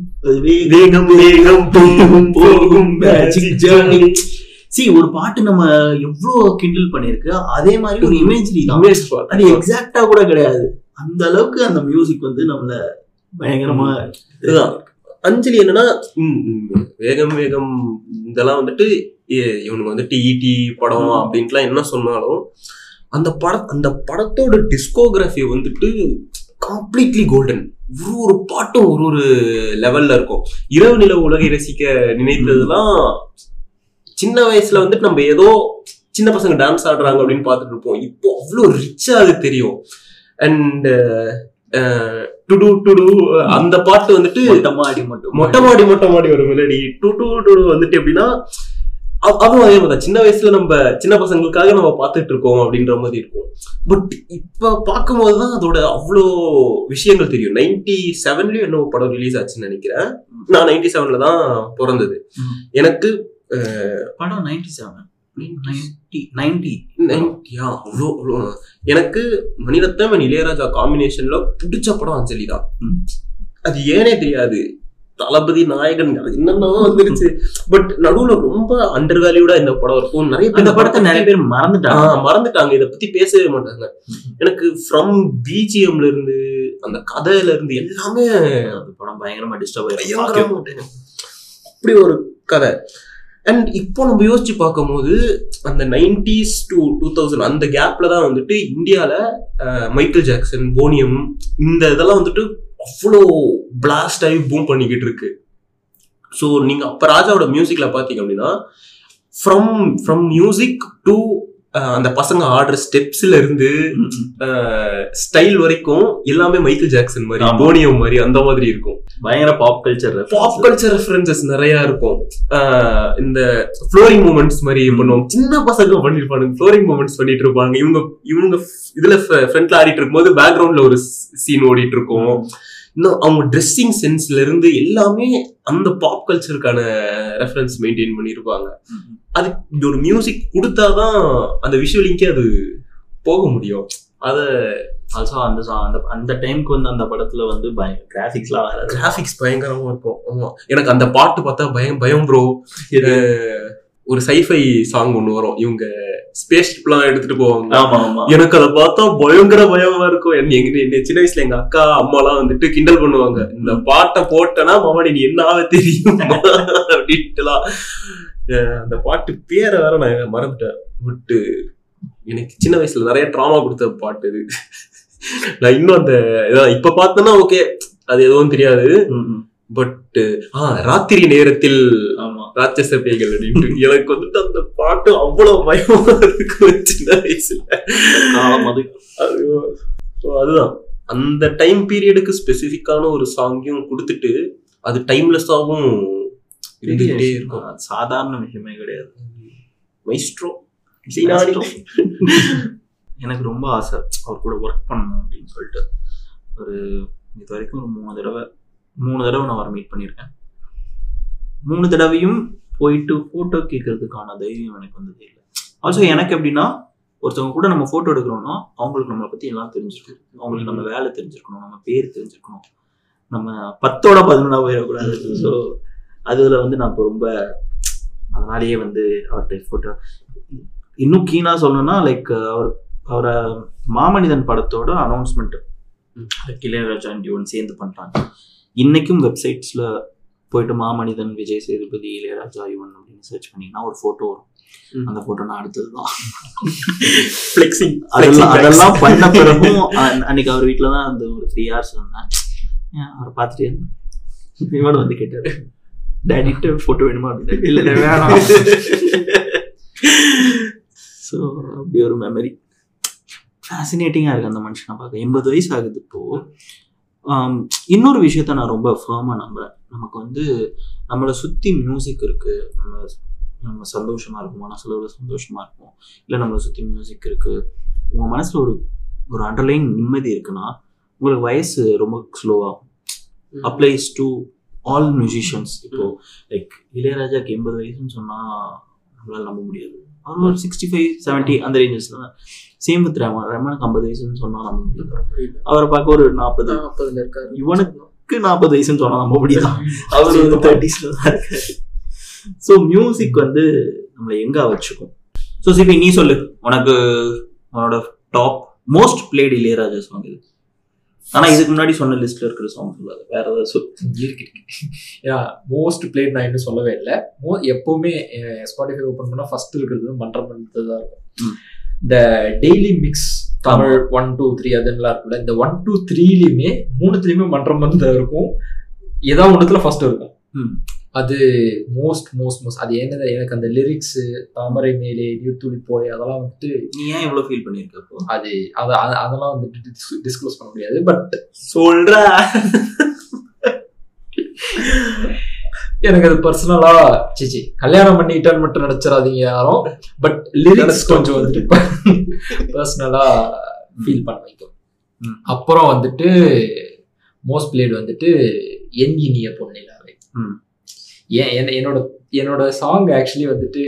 வேகம் வேகம் போகும் போகும் சி ஒரு பாட்டு நம்ம எவ்வளோ கிண்டில் பண்ணிருக்கு அதே மாதிரி ஒரு இமேஜ்ரி தான். அது எக்ஸாக்டா கூட கிடையாது. அந்த அளவுக்கு அந்த மியூசிக் வந்து நம்மள பயங்கரமா இதுதான். அஞ்சலி என்னன்னா வேகம் வேகம் இதெல்லாம் வந்துட்டு இவனுக்கு வந்துட்டு ஈடி படம் ம். அப்படின்ட்டுலாம் என்ன சொன்னாலும் அந்த படம் அந்த படத்தோட டிஸ்கோகிராஃபி வந்துட்டு கம்ப்ளீட்லி கோல்டன் ஒரு ஒரு பாட்டும் ஒரு ஒரு லெவல்ல இருக்கும். இரவு நில உலகை ரசிக்க நினைத்ததெல்லாம் சின்ன வயசுல வந்துட்டு நம்ம ஏதோ சின்ன பசங்க டான்ஸ் ஆடுறாங்க அப்படின்னு பார்த்துட்டு இருப்போம். இப்போ அவ்வளோ ரிச்சா அது தெரியும். அண்ட் டுடு டுடு அந்த பாட்டு வந்துட்டு மொட்டமா அடி மட்டும். மொட்டை மாடி மொட்டை மாடி ஒரு மெலடி டு டு டு வந்துட்டு எப்படின்னா அதுவும் அதே மாதிரி சின்ன வயசுல நம்ம சின்ன பசங்களுக்காக நம்ம பார்த்துட்டு இருக்கோம் அப்படின்ற மாதிரி இருக்கும். பட் இப்ப பார்க்கும்போது தான் அதோட அவ்வளோ விஷயங்கள் தெரியும். நைன்டி செவன்லயும் என்ன படம் ரிலீஸ் ஆச்சுன்னு நினைக்கிறேன். நான் நைன்டி செவன்ல தான் பிறந்தது. எனக்கு படம் நைன்டி செவன் எனக்கு மணிரத்னம் இளையராஜா காம்பினேஷன்ல பிடிச்ச படம் அஞ்சலி தான். அது ஏனே தெரியாது. தளபதி நாயகன் என்னென்னோ வந்துருச்சு. பட் நடுவுல ரொம்ப அண்டர் வேல்யூடா இந்த படம் இருக்கும். நிறைய பேர் அந்த படத்தை நிறைய பேர் மறந்துட்டாங்க. மறந்துட்டாங்க. இத பத்தி பேசவே மாட்டாங்க. எனக்கு ஃப்ரம் பிஜிஎம்ல இருந்து அந்த கதையில இருந்து எல்லாமே அந்த படம் பயங்கரமா டிஸ்டர்ப் பயங்கரமா அப்படி ஒரு கதை. அண்ட் இப்போ நம்ம யோசிச்சு பார்க்கும்போது அந்த நைன்டிஸ் டு டூ தௌசண்ட் அந்த கேப்ல தான் வந்துட்டு இந்தியால அஹ், மைக்கேல் ஜாக்சன் போனியம் இந்த இதெல்லாம் வந்துட்டு அவ்வளோ பிளாஸ்ட் ஆகி பூம் பண்ணிக்கிட்டு இருக்கு. ஸோ நீங்க அப்ப ராஜாவோட மியூசிக்ல பாத்தீங்க அப்படின்னா ஃப்ரம் ஃப்ரம் மியூசிக் டு அந்த பசங்க ஆடுற ஸ்டெப்ஸ்ல இருந்து ஸ்டைல் வரைக்கும் எல்லாமே மைக்கேல் ஜாக்சன் மாதிரி ஆமா. போனியம் மாதிரி அந்த மாதிரி இருக்கும். பயங்கர pop culture pop culture references நிறைய இருக்கும். இந்த ஃப்ளோரிங் மூமெண்ட்ஸ் மாதிரி பண்ணுவாங்க சின்ன பசங்க பண்ணிருப்பானுங்க. ஃப்ளோரிங் மூமெண்ட்ஸ் பண்ணிட்டு இருப்பாங்க. இவங்க இவங்க இதுல ஃப்ரண்ட்ல ஆடிட்டு இருக்கும்போது பேக்ரவுண்ட்ல ஒரு சீன் ஓடிட்டு இருக்கும். இன்னும் அவங்க ட்ரெஸ்ஸிங் சென்ஸ்ல இருந்து எல்லாமே அந்த பாப் கல்ச்சருக்கான ரெஃபரன்ஸ் மெயின்டைன் பண்ணியிருப்பாங்க அது ஒரு மியூசிக் கொடுத்தாதான் அந்த விஷுவலிங்கே அது போக முடியும். அத ஆல்சோ அந்த அந்த அந்த டைம்க்கு வந்து அந்த படத்துல வந்து கிராஃபிக்ஸ்லாம் வேற கிராஃபிக்ஸ் பயங்கரமா இருக்கும். ஆமா. எனக்கு அந்த பாட்டு பார்த்தா பயம் பயம் ப்ரோ ஒரு சைஃபை சாங் ஒண்ணு வரும். இவங்க ஸ்பேஸ் எல்லாம் எடுத்துட்டு போவாங்க. எனக்கு அதை பார்த்தா பயங்கர பயமா இருக்கும். என்ன எங்க என்ன சின்ன வயசுல எங்க அக்கா அம்மா எல்லாம் வந்துட்டு கிண்டல் பண்ணுவாங்க. இந்த பாட்டை போட்டனா மாமா நீ என்ன ஆக தெரியும்? அப்படின்ட்டுலாம். அந்த பாட்டு பேரை வேற நான் மறந்துட்டேன். பட் எனக்கு சின்ன வயசுல நிறைய ட்ராமா கொடுத்த பாட்டு இது. நான் இன்னும் அந்த இப்ப பார்த்தேன்னா ஓகே அது எதுவும் தெரியாது. பட் ஆ ராத்திரி நேரத்தில் ஆமா. ராட்சச பேய்கள் அப்படின்ட்டு எனக்கு வந்துட்டு அந்த பாட்டு அவ்வளவு பயமா இருக்கும் சின்ன வயசுல. அதுதான். அந்த டைம் பீரியடுக்கு ஸ்பெசிஃபிக்கான ஒரு சாங்கையும் கொடுத்துட்டு அது டைம்லெஸ்ஸாகவும் இருந்துகிட்டே இருக்கும். சாதாரண விஷயமே கிடையாது. மைஸ்ட்ரோ எனக்கு ரொம்ப ஆசை. அவர் கூட ஒர்க் பண்ணணும் அப்படின்னு சொல்லிட்டு. ஒரு இது வரைக்கும் ஒரு மூணு தடவை மூணு தடவை நான் அவர் மீட் பண்ணியிருக்கேன். மூணு தடவையும் போயிட்டு ஃபோட்டோ கேட்கறதுக்கான தைரியம் எனக்கு வந்ததே இல்லை ஆல்சோ எனக்கு எப்படின்னா ஒருத்தவங்க கூட நம்ம ஃபோட்டோ எடுக்கிறோம்னா அவங்களுக்கு நம்மளை பற்றி எல்லாம் தெரிஞ்சிருக்கணும் அவங்களுக்கு நம்ம வேலை தெரிஞ்சிருக்கணும் நம்ம பேர் தெரிஞ்சிருக்கணும். நம்ம பத்தோட பதினொன்றா போயிடக்கூடாது. ஸோ அதில் வந்து நான் இப்போ ரொம்ப அதனாலேயே வந்து அவர்கிட்ட ஃபோட்டோ இன்னும் கீனாக சொல்லணும்னா லைக் அவர் அவரை மாமனிதன் படத்தோட அனௌன்ஸ்மெண்ட் இளையராஜா யுவன் சேர்ந்து பண்றாங்க இன்னைக்கும் வெப்சைட்ஸ்ல போயிட்டு மாமனிதன் விஜய் சேதுபதி இளையராஜா யுவன் அப்படின்னு சர்ச் பண்ணீங்கன்னா ஒரு போட்டோ வரும். அந்த போட்டோ நான் அடுத்தது தான் அதெல்லாம் அதெல்லாம் பண்ண பிறகும் அன்- அன்னைக்கு அவர் வீட்டில் தான் அந்த ஒரு த்ரீ ஹவர்ஸ் ஏன் அவரை பார்த்துட்டே இருந்தேன் இவன் வந்து கேட்டாரு. டேடிட்ட ஃபோட்டோ வேணுமா? அப்படின்னு. இல்லை இல்லை, வேணாம். ஸோ அப்படி ஒரு மெமரி ஃபேசினேட்டிங்காக இருக்கு அந்த மனுஷனை பார்க்க. எண்பது வயசு ஆகுது இப்போ. ஆம், இன்னொரு விஷயத்த நான் ரொம்ப ஃபேமாக நம்புறேன். நமக்கு வந்து நம்மளை சுற்றி மியூசிக் இருக்கு. நம்ம நம்ம சந்தோஷமா இருக்கும். மனசுல சந்தோஷமா இருக்கும். இல்லை நம்மளை சுற்றி மியூசிக் இருக்கு. உங்க மனசுல ஒரு ஒரு அண்டர்லைன் நிம்மதி இருக்குன்னா உங்களுக்கு வயசு ரொம்ப ஸ்லோவாகும் அப்ளைஸ் டு ஆல் மியூசிஷியன்ஸ் இப்போ லைக் இளையராஜாக்கு எண்பது வயசுன்னு சொன்னா நம்மளால நம்ப முடியாது. அவர் ஒரு சிக்ஸ்டி ஃபைவ் செவன்ட்டி அந்த ரேஞ்சஸ்ல தான் சேம் வித் ரமன் ரமனுக்கு ஐம்பது வயசுன்னு சொன்னா நம்ப முடியாது. அவரை பார்க்க ஒரு நாற்பது நாற்பதுல இருக்காரு. இவனுக்கு நாற்பது வயசுன்னு சொன்னா நம்ப முடியாது? அவர் ஒரு தேர்ட்டிஸ்ல தான் இருக்காரு. ஸோ மியூசிக் வந்து நம்மளை எங்க வச்சுக்கும்? ஸோ சிபி நீ சொல்லு. உனக்கு உன்னோட top most played Ilaiyaraaja song இது ஆனா இதுக்கு முன்னாடி சொன்ன லிஸ்ட்ல இருக்கிற சாங் சொல்லாது வேற ஏதாவது சொல். இருக்கு. இருக்கு யா மோஸ்ட் பிளேட் நான் இன்னும் சொல்லவே இல்லை. மோ எப்பவுமே ஸ்பாட்டிஃபை ஓப்பன் பண்ணா ஃபர்ஸ்ட் இருக்கிறது மன்றம் தான் இருக்கும். இந்த daily mix Tamil one two three அதெல்லாம் இருக்குல்ல இந்த ஒன் டூ த்ரீலையுமே மூணுத்துலயுமே மன்றம் வந்து இருக்கும். ஏதாவது ஒன்றுத்துல ஃபர்ஸ்ட் இருக்கும். அது மோஸ்ட் மோஸ்ட் மோஸ்ட் அது என்னது? எனக்கு அந்த லிரிக்ஸ் தாமரை மேலே நீர்த்துளி போலே அதெல்லாம் வந்துட்டு நீ ஏன் இவ்வளவு ஃபீல் பண்ணிருக்க அப்போ? அது அத அத- அதெல்லாம் வந்துட்டு டிஸ்க்ளோஸ் பண்ண முடியாது பட் சொல்ற. எனக்கு அது பர்சனலா சிச்சி கல்யாணம் பண்ணிட்டான்னு மட்டும் நினைச்சிடாதீங்க யாரும் பட் லிரிக்ஸ் கொஞ்சம் வந்துட்டு பர்சனலா ஃபீல் பண்ண வைக்கும். அப்புறம் வந்துட்டு மோஸ்ட் பிளேட் வந்துட்டு என் இனிய பொன்னிலாவை. ம். ஏன் என்ன- என்னோட என்னோட சாங் ஆக்சுவலி வந்துட்டு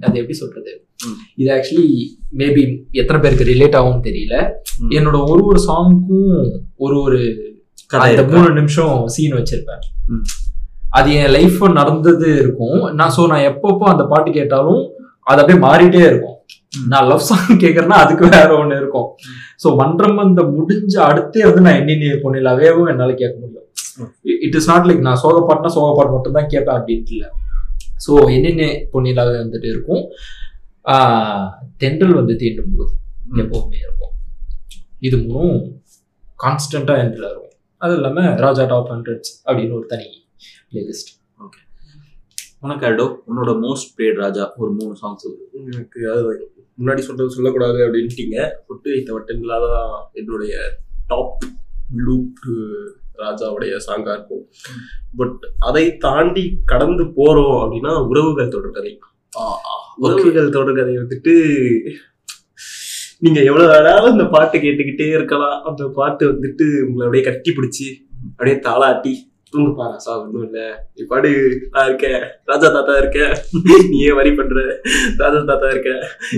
அது எப்படி சொல்றது. இது ஆக்சுவலி மேபி எத்தனை பேருக்கு ரிலேட் ஆகும்னு தெரியல. என்னோட ஒரு ஒரு சாங்க்கும் ஒரு ஒரு அந்த? மூணு நிமிஷம் சீன் வச்சிருப்பேன். அது என் லைஃப் நடந்தது இருக்கும் நான் ஸோ நான் எப்பப்போ அந்த பாட்டு கேட்டாலும் அது அப்படியே மாறிட்டே இருக்கும். நான் லவ் சாங் கேட்கறேன்னா அதுக்கு வேற ஒண்ணு இருக்கும் ஸோ மன்றம் அந்த முடிஞ்ச அடுத்தே வந்து நான் என்னென்ன பொண்ணிலாவேவும் என்னால கேட்க முடியும் இட் இஸ் நாட் லைக் நான் சோக பாட்டுனா சோக பாட்டு மட்டும் தான் கேட்பேன் அப்படின்ட்டு இல்லை. ஸோ என்னென்ன பொன்னிலாவே வந்துட்டு இருக்கும்? தென்றல் வந்து தீண்டும் போது. எப்பவுமே இருக்கும். இது மூணும் கான்ஸ்டண்டா எண்டில் இருக்கும் அது இல்லாம ராஜா டாப் ஹண்ட்ரட்ஸ் அப்படின்னு ஒரு தனி பிளேலிஸ்ட் உனக்கு அடோ உன்னோட மோஸ்ட் பிளேட் ராஜா ஒரு மூணு சாங் சொல்லு. எனக்கு அது முன்னாடி சொல்றது சொல்லக்கூடாது அப்படின்ட்டீங்க. புட்டு வைத்த வட்டங்களா தான் என்னுடைய டாப் லூப் ராஜாவுடைய சாங்கா இருக்கும். பட் அதை தாண்டி கடந்து போறோம் அப்படின்னா உறவுகள் தொடர்கதை. உறவுகள் தொடர்கதை வந்துட்டு நீங்க எவ்வளவு வேணாலும் இந்த பாட்டு கேட்டுக்கிட்டே இருக்கலாம். அந்த பாட்டு வந்துட்டு உங்களை அப்படியே கட்டி பிடிச்சி அப்படியே தாளாட்டி தூங்கு பாரு சா ஒன்றும் இல்ல. நீ பாடு நான் இருக்கேன். ராஜா தாத்தா இருக்கேன். நீ ஏன் வரி பண்ற? ராஜா தாத்தா இருக்க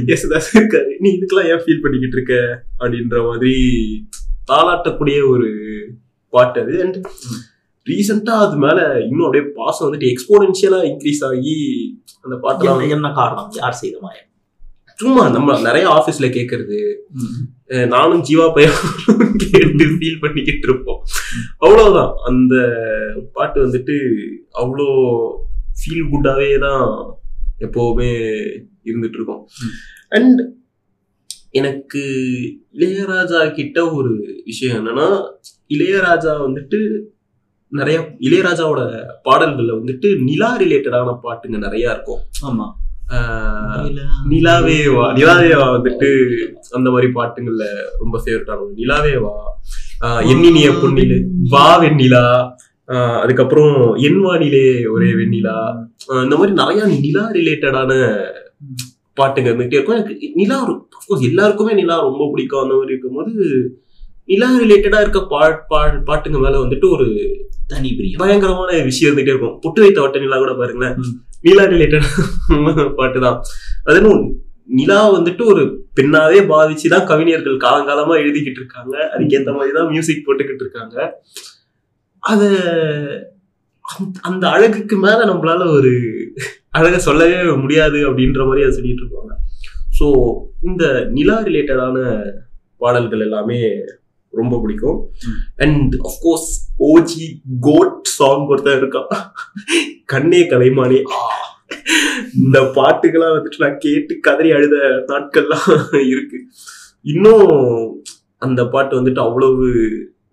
யேசுதாஸ் இருக்காரு. நீ இதுக்கெல்லாம் ஏன் ஃபீல் பண்ணிக்கிட்டு இருக்க? அப்படின்ற மாதிரி தாளாட்டக்கூடிய ஒரு பாட்டு அது அண்ட் ரீசெண்டா அது மேல இன்னும் அப்படியே பாசம் வந்துட்டு எக்ஸ்போனென்ஷியலா இன்க்ரீஸ் ஆகி அந்த பாட்டெல்லாம் என்ன- காரணம்? யார் செய்த மாயம்? சும்மா நம்ம நிறைய ஆபீஸ்ல கேக்குறது. அஹ் நானும் ஜீவா பையன் கேட்டு ஃபீல் பண்ணிக்கிட்டு இருப்போம். அவ்வளவுதான். அந்த பாட்டு வந்துட்டு அவ்வளோ ஃபீல் குட்டாவே தான் எப்பவுமே இருந்துட்டு இருக்கும். அண்ட் எனக்கு இளையராஜா கிட்ட ஒரு விஷயம் என்னன்னா இளையராஜா வந்துட்டு நிறைய இளையராஜாவோட பாடல்கள்ல வந்துட்டு நிலா ரிலேட்டடான பாட்டுங்க நிறைய இருக்கும். ஆமா. நிலாவே வா நிலாவே வா வந்துட்டு அந்த மாதிரி பாட்டுங்கள்ல ரொம்ப ஆகும் நிலாவே வா எண்ணினிய பொன்னில வா வெண்ணிலா அதுக்கப்புறம் என் வானிலே ஒரே வெண்ணிலா இந்த மாதிரி நிறைய நிலா ரிலேட்டடான பாட்டுங்க இருந்துகிட்டே இருக்கும். எனக்கு நிலா அஃப்கோர்ஸ் எல்லாருக்குமே நிலா ரொம்ப பிடிக்கும். அந்த மாதிரி இருக்கும்போது நிலா ரிலேட்டடா இருக்க பாட் பாட் பாட்டுங்க மேல வந்துட்டு ஒரு தனி பிரியம். பயங்கரமான விஷயம் இருந்துட்டே இருக்கும். புட்டு வைத்த வட்ட நிலா கூட பாருங்களேன். நிலா ரிலேட்டட் பாட்டு தான் அது நிலா வந்துட்டு ஒரு பெண்ணாவே பாவிச்சுதான் கவிஞர்கள் காலங்காலமா எழுதிக்கிட்டு இருக்காங்க. அதுக்கேத்த மாதிரி தான் மியூசிக் போட்டுக்கிட்டு இருக்காங்க. அத அந்த அழகுக்கு மேல நம்மளால ஒரு அழகாக சொல்லவே முடியாது அப்படின்ற மாதிரி அதை சொல்லிட்டு இருப்பாங்க. ஸோ இந்த நிலா ரிலேட்டடான பாடல்கள் எல்லாமே ரொம்ப பிடிக்கும். And of course OG GOAT song ஒருத்தன் இருக்கான். கண்ணே கலைமானே. இந்த பாட்டுக்கெல்லாம் வந்துட்டு நான் கேட்டு கதறி அழுத நாட்கள்லாம் இருக்கு. இன்னும் அந்த பாட்டு வந்துட்டு அவ்வளவு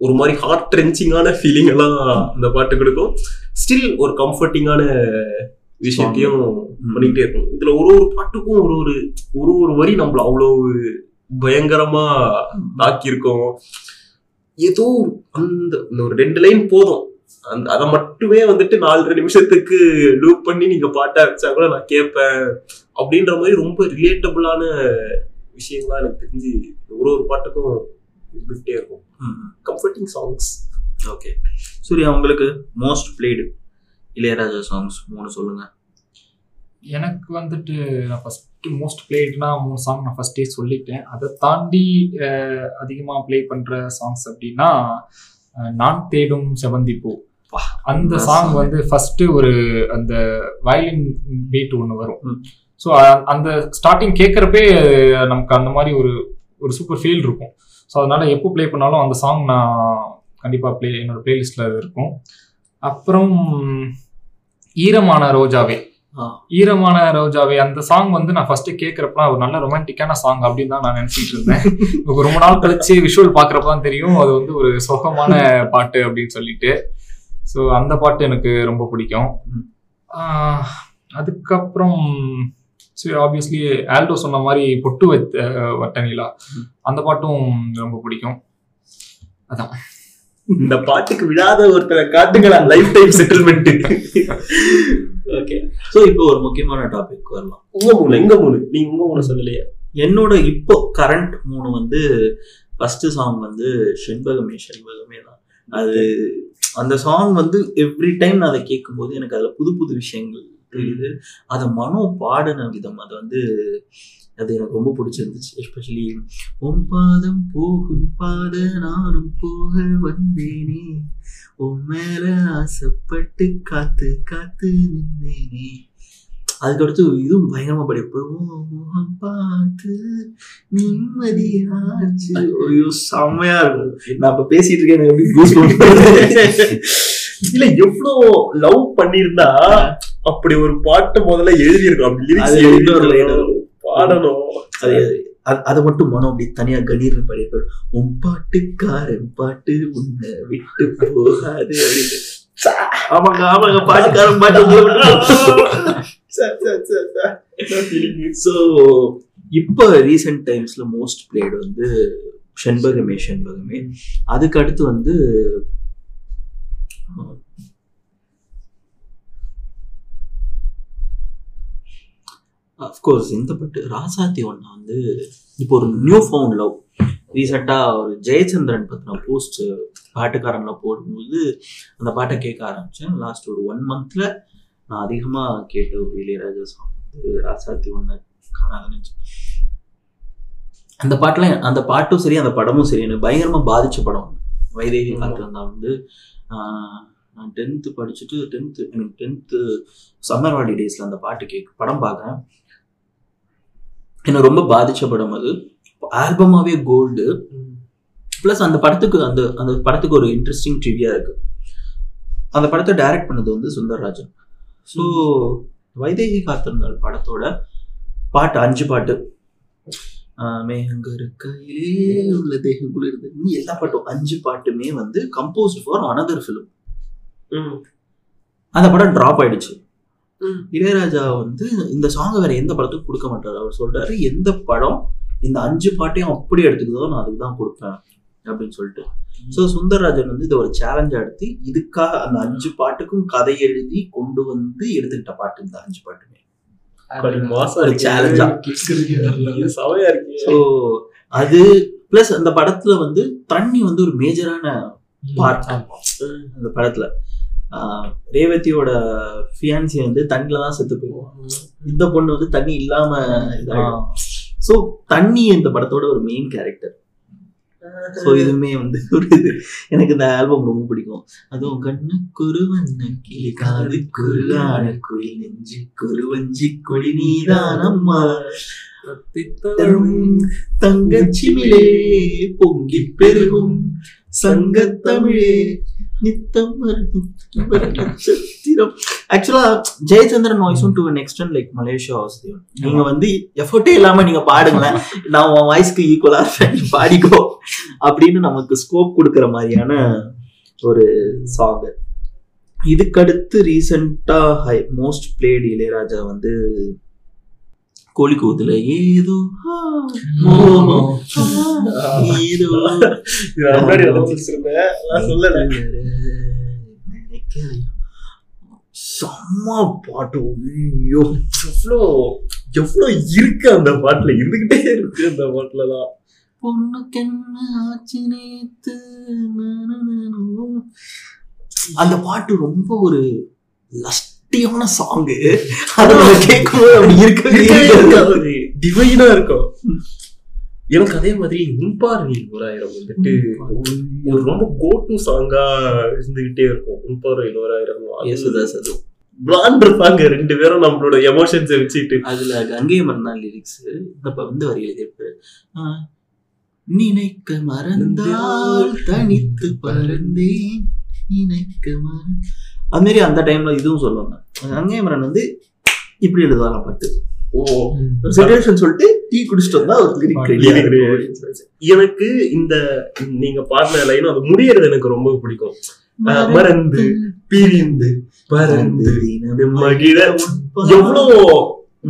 ஒரு மாதிரி ஹார்ட் ட்ரென்ச்சிங்கான ஃபீலிங் எல்லாம் அந்த பாட்டு கொடுக்கும். ஸ்டில் ஒரு கம்ஃபர்டிங்கான விஷயத்தையும். பண்ணிக்கிட்டே இருக்கும் இதுல ஒரு ஒரு பாட்டுக்கும் ஒரு ஒரு ஒரு ஒரு வரி நம்மள அவ்வளவு பயங்கரமா தாக்கியிருக்கோம். ஏதோ அந்த ஒரு ரெண்டு லைன் போதும். அந்த அதை மட்டுமே வந்துட்டு நாலரை நிமிஷத்துக்கு லூப் பண்ணி நீங்க பாட்டா வச்சா கூட நான் கேட்பேன். அப்படின்ற மாதிரி ரொம்ப ரிலேட்டபிளான விஷயங்களா எனக்கு தெரிஞ்சு ஒரு ஒரு பாட்டுக்கும் இருந்துகிட்டே இருக்கும். கம்ஃபர்டிங் சாங்ஸ் ஓகே சூர்யா உங்களுக்கு மோஸ்ட் பிளேடு இளையராஜா சாங்ஸ் மூணு சொல்லுங்க. எனக்கு வந்துட்டு நான் ஃபர்ஸ்ட் மோஸ்ட் பிளேட்னா மூணு சாங் நான் ஃபர்ஸ்டே சொல்லிட்டேன். அதை தாண்டி அதிகமாக ப்ளே பண்ணுற சாங்ஸ் அப்படின்னா நான் தேடும் செவந்தி பூ. அந்த சாங் song. வந்து ஃபர்ஸ்ட் ஒரு அந்த வயலின் பீட் ஒன்று வரும். ஸோ அந்த ஸ்டார்டிங் கேட்குறப்பே நமக்கு அந்த மாதிரி ஒரு ஒரு சூப்பர் ஃபீல் இருக்கும். ஸோ அதனால எப்போ ப்ளே பண்ணாலும் அந்த சாங் நான் கண்டிப்பாக ப்ளே என்னோட பிளேலிஸ்ட்டில் இருக்கும். அப்புறம் ஈரமான ரோஜாவே. ஈரமான ரோஜாவே. அந்த சாங் வந்து நான் ஃபர்ஸ்ட் கேட்கறப்ப ஒரு நல்ல ரொமான்டிக்கான சாங் அப்படின்னு தான் நான் நினைச்சிட்டு இருந்தேன். ரொம்ப நாள் கழிச்சு விஷுவல் பாக்குறப்ப தான் தெரியும். அது வந்து ஒரு சோகமான பாட்டு அப்படின்னு சொல்லிட்டு. ஸோ அந்த பாட்டு எனக்கு ரொம்ப பிடிக்கும். அதுக்கப்புறம் சரி ஆப்வியஸ்லி ஆல்டோ சொன்ன மாதிரி பொட்டு வைத்த வட்டனிலா. அந்த பாட்டும் ரொம்ப பிடிக்கும். அதான். இந்த பாட்டுக்கு விழாத ஒருத்தரை காட்டுங்களா? Life time settlement okay so இப்போ ஒரு முக்கியமான டாபிக் வரலாம். உங்க மூணு எங்க மூணு? நீங்க உங்க மூணு சொல்லலையே. என்னோட இப்போ கரண்ட் மூணு வந்து ஃபர்ஸ்ட் சாங் வந்து செண்பகமே செண்பகமே தான். அது அந்த சாங் வந்து எவ்ரி டைம் நான் அதை கேட்கும்போது எனக்கு அதில் புது புது விஷயங்கள் தெரியுது. அதை மனோ பாடின விதம் அது வந்து அது எனக்கு ரொம்ப பிடிச்சிருந்துச்சு. எஸ்பெஷலி உன் பாதம் போகும் பாத நானும் போக வந்தேனே. உன் மேல ஆசைப்பட்டு காத்து காத்து நின்னேனே. அதுக்கடுத்து இதுவும் பயங்கரமா படிப்போம் முகம் பார்த்து நிம்மதியாச்சு ஐயோ செம்மையா இருக்கும். நான் இப்ப பேசிட்டு இருக்கேன் எப்படி வருது. இல்ல எவ்வளவு லவ் பண்ணிருந்தா அப்படி ஒரு பாட்டு முதல்ல எழுதி இருக்கும் அப்படி அது பாடணும். அது அது- மட்டும் மனம் அப்படி தனியா கணீர்னு பாடியிருப்பாரு. உன் பாட்டுக்காரன் பாட்டு உன்னை விட்டு போகாது அப்படின்னு. ஆமாங்க ஆமாங்க பாட்டுக்காரன் பாட்டு? ஸோ இப்போ ரீசெண்ட் டைம்ஸ்ல மோஸ்ட் பிளேடு வந்து செண்பகமே செண்பகமே அதுக்கு அடுத்து வந்து அஃப்கோர்ஸ் இந்த பாட்டு ராசாத்தி ஒன்னா வந்து இப்போ ஒரு நியூ ஃபவுண்ட் லவ் ரீசெண்டாக ஒரு ஜெயச்சந்திரன் பற்றின போஸ்ட் பாட்டுக்காரன்ல போடும்போது அந்த பாட்டை கேட்க ஆரம்பித்தேன் லாஸ்ட் ஒரு ஒன் மந்த்ல நான் அதிகமாக கேட்ட ஒரு இளையராஜா சாங் வந்து ராசாத்தி ஒன்று காணாத நினைச்சு அந்த பாட்டுலாம் அந்த பாட்டும் சரி அந்த படமும் சரி எனக்கு பயங்கரமாக பாதிச்ச படம் வைதேகி காத்து வந்தா நான் டென்த்து படிச்சுட்டு டென்த்து மீன் டென்த்து சம்மர் ஹாலிடேஸில் அந்த பாட்டு கேட்க படம் பார்க்குறேன். எனக்கு ரொம்ப பாதிச்ச படம் அது. ஆல்பமாவே கோல்டு ப்ளஸ் அந்த படத்துக்கு அந்த அந்த படத்துக்கு ஒரு இன்ட்ரெஸ்டிங் ட்ரிவியா இருக்கு. அந்த படத்தை டைரக்ட் பண்ணது வந்து சுந்தர்ராஜன். ஸோ வைதேகி காத்திருந்தாள் படத்தோட பாட்டு அஞ்சு பாட்டு. ஆஹ் மேகங்கர் கையிலே உள்ள தேகம் குளிர்ந்து நீ எல்லா பாட்டும். அஞ்சு பாட்டுமே வந்து கம்போஸ்ட் ஃபார் அனதர் ஃபிலிம். அந்த படம் டிராப் ஆயிடுச்சு. இளையராஜா வந்து இந்த சாங்கை வேற எந்த படத்துக்கும் கொடுக்க மாட்டாரு. அவர் சொல்றாரு எந்த படம் இந்த அஞ்சு பாட்டையும் அப்படி எடுத்துக்குதோ நான் அதுக்கு தான் கொடுப்பேன் அப்படின்னு சொல்லிட்டு. ஸோ சுந்தரராஜன் வந்து இதை ஒரு சேலஞ்சா எடுத்து இதுக்காக அந்த அஞ்சு பாட்டுக்கும் கதை எழுதி கொண்டு வந்து எடுத்துக்கிட்ட பாட்டு இந்த அஞ்சு பாட்டுமே. அது பிளஸ் அந்த படத்துல வந்து தண்ணி வந்து ஒரு மேஜரான பார்ட் அந்த படத்துல. ரேவதியோட ஃபியான்சி வந்து தண்ணில தான் செத்து போயிடுவான். இந்த பொண்ணு வந்து தண்ணி இல்லாம இதாயிடும். ஸோ தண்ணி இந்த படத்தோட ஒரு மெயின் கேரக்டர் ஸோ இதுவுமே வந்து ஒரு இது. எனக்கு இந்த ஆல்பம் ரொம்ப பிடிக்கும். அதுவும் கண்ணு குருவண்ண கிளி காது குருகான குயில் நெஞ்சு குருவஞ்சி கொடி நீதான் அம்மா. தங்கச்சிமிழே பொங்கி பெருகும் சங்கத்தமிழே. நித்தம் நட்சத்திரம் ஆக்சுவலா Jayachandran வாய்ஸும் to extent like Malaysia Vasudevan நீங்க வந்து எஃபர்ட்டே இல்லாம நீங்க பாடுங்களேன். நான் உன் வாய்ஸ்க்கு ஈக்குவலா நீ பாடிக்கோ. அப்படின்னு நமக்கு ஸ்கோப் கொடுக்குற மாதிரியான ஒரு சாங் இதுக்கடுத்து ரீசெண்டா ஹை மோஸ்ட் பிளேட் இளையராஜா வந்து கோழி கூத்துல ஏதோ. செம்ம பாட்டு ஐயோ எவ்வளோ எவ்வளோ இருக்கு அந்த பாட்டுல இருந்துகிட்டே இருக்கு அந்த பாட்டுலலாம் பொண்ணுக்கு என்ன ஆச்சு நேத்து. அந்த பாட்டு ரொம்ப ஒரு லஸ்டியான சாங்கு அதை நம்ம கேட்கும்போது அப்படி இருக்கவே. டிவைனா இருக்கும். எனக்கு அதே மாதிரி உன்பார்வை ஓராயிரம் வந்துட்டு ஒரு ரொம்ப கோ டு சாங்கா இருந்துகிட்டே இருக்கும். உன்பார்வை ஓராயிரம் யேசுதாஸ் அது விளாண்டுருப்பாங்க ரெண்டு பேரும் நம்மளோட எமோஷன்ஸை வச்சுட்டு அதுல கங்கை மறந்தான் லிரிக்ஸ் இந்த ப- இந்த வரி எழுதியிருப்பாரு நினைக்க மறந்தால் தனித்து பறந்தேன். நினைக்க மறந் அது மாதிரி அந்த டைம்ல இதுவும் சொல்லுவாங்க கங்கை மரன் வந்து இப்படி எழுதுவாராம் பாட்டு ஓ. சுச்சுவேஷன் சொல்லிட்டு டீ குடிச்சிட்டு வந்தா ஒரு எனக்கு இந்த நீங்க பாடின லைனும் அது முடியறது எனக்கு ரொம்ப பிடிக்கும். மறந்து பிரிந்து பறந்து மகிழ எவ்வளோ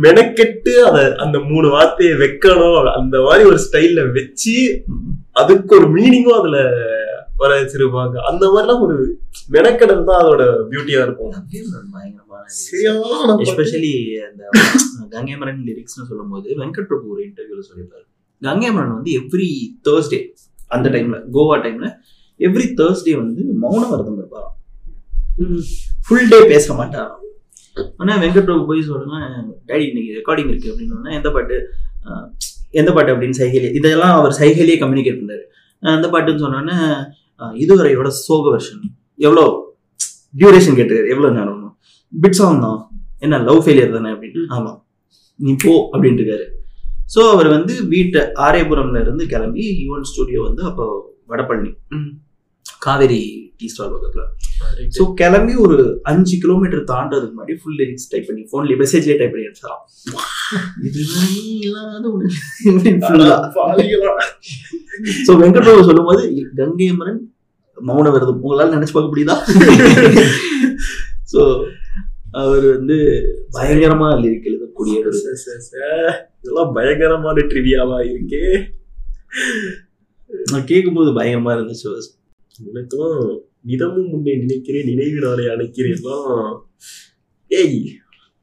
மெனக்கெட்டு அத அந்த மூணு வார்த்தையை வைக்கணும். அந்த மாதிரி ஒரு ஸ்டைல்ல வச்சு அதுக்கு ஒரு மீனிங்கும் அதுல வர வச்சிருப்பாங்க அந்த மாதிரிலாம் ஒரு மெனக்கெடல் தான் அதோட பியூட்டியா இருக்கும். எஸ்பெஷலி அந்த கங்கைமரன் லிரிக்ஸ்னு சொல்லும்போது வெங்கட் பிரபு ஒரு இன்டர்வியூல சொல்லியிருப்பாரு. கங்கைமரன் வந்து எவ்ரி தேர்ஸ்டே அந்த டைம்ல கோவா டைம்ல எவ்ரி தேர்ஸ்டே வந்து மௌன விரதம் இருப்பாராம் ஃபுல் டே பேச மாட்டாராம். ஆனா வெங்கட் பிரபு போய் சொல்லுங்க டேடி இன்னைக்கு ரெக்கார்டிங் இருக்கு அப்படின்னு எந்த பாட்டு? எந்த பாட்டு? அப்படின்னு சைகையிலே இதெல்லாம் அவர் சைகையிலேயே கம்யூனிகேட் பண்ணாரு அந்த பாட்டுன்னு சொன்னோன்னே இதுவரையோட சோக வெர்ஷன் எவ்வளோ டியூரேஷன் கேட்டுருக்காரு எவ்வளோ நேரம் பிட் சாங் தான். என்ன லவ் ஃபெயிலியர் தானே அப்படின்னு? ஆமா. நீ போ அப்படின்ட்டு இருக்காரு. ஸோ அவர் வந்து வீட்டை ஆரேபுரம்ல இருந்து கிளம்பி யுவன் ஸ்டுடியோ வந்து அப்போ வடபழனி. காவேரி டீ ஸ்டால் பக்கத்துல. ஸோ கிளம்பி ஒரு அஞ்சு கிலோமீட்டர் தாண்டதுக்கு முன்னாடி ஃபுல் லிரிக்ஸ் டைப் பண்ணி ஃபோன்ல மெசேஜ்லேயே டைப் பண்ணி ஒரு ஸோ வெங்கட்ராவ் சொல்லும்போது கங்கை அமரன் மௌன விரதம். உங்களால நினைச்சு பார்க்க முடியுதா? ஸோ அவர் வந்து பயங்கரமா லிரிக் எழுதக்கூடிய இதெல்லாம் பயங்கரமான ட்ரிவியாவா இருக்கே. நான் கேட்கும்போது பயங்கரமா இருந்துச்சு எனக்கும் நிதமும் முன்னே நினைக்கிறேன் நினைவு நாளை அணைக்கிறேன்லாம் ஏய்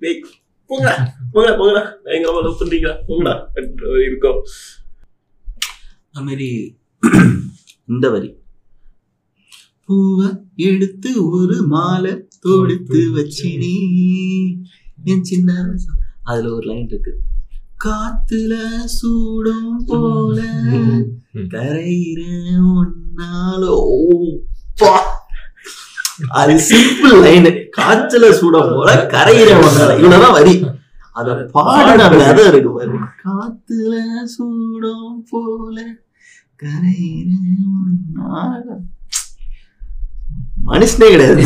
ஏய் போங்கடா போங்கடா போங்கடா. பயங்கரமா லவ் பண்றீங்களா? போங்கடா இருக்கும். அது மாதிரி இந்த வரி. பூவை எடுத்து ஒரு மாலை தொடுத்து வச்சினி. என் சின்ன அதுல ஒரு லைன் இருக்கு. காத்துல சூடும் போல கரையிற ஒன்னால அது சிம்பிள் லைன் காய்ச்சல சூட போல கரையிற ஒன்னால இவ்வளவுதான் வரி. அத பாடின விதை இருக்கு பாரு. காத்துல சூடம் போல கரையிற மனுஷனே கிடையாது.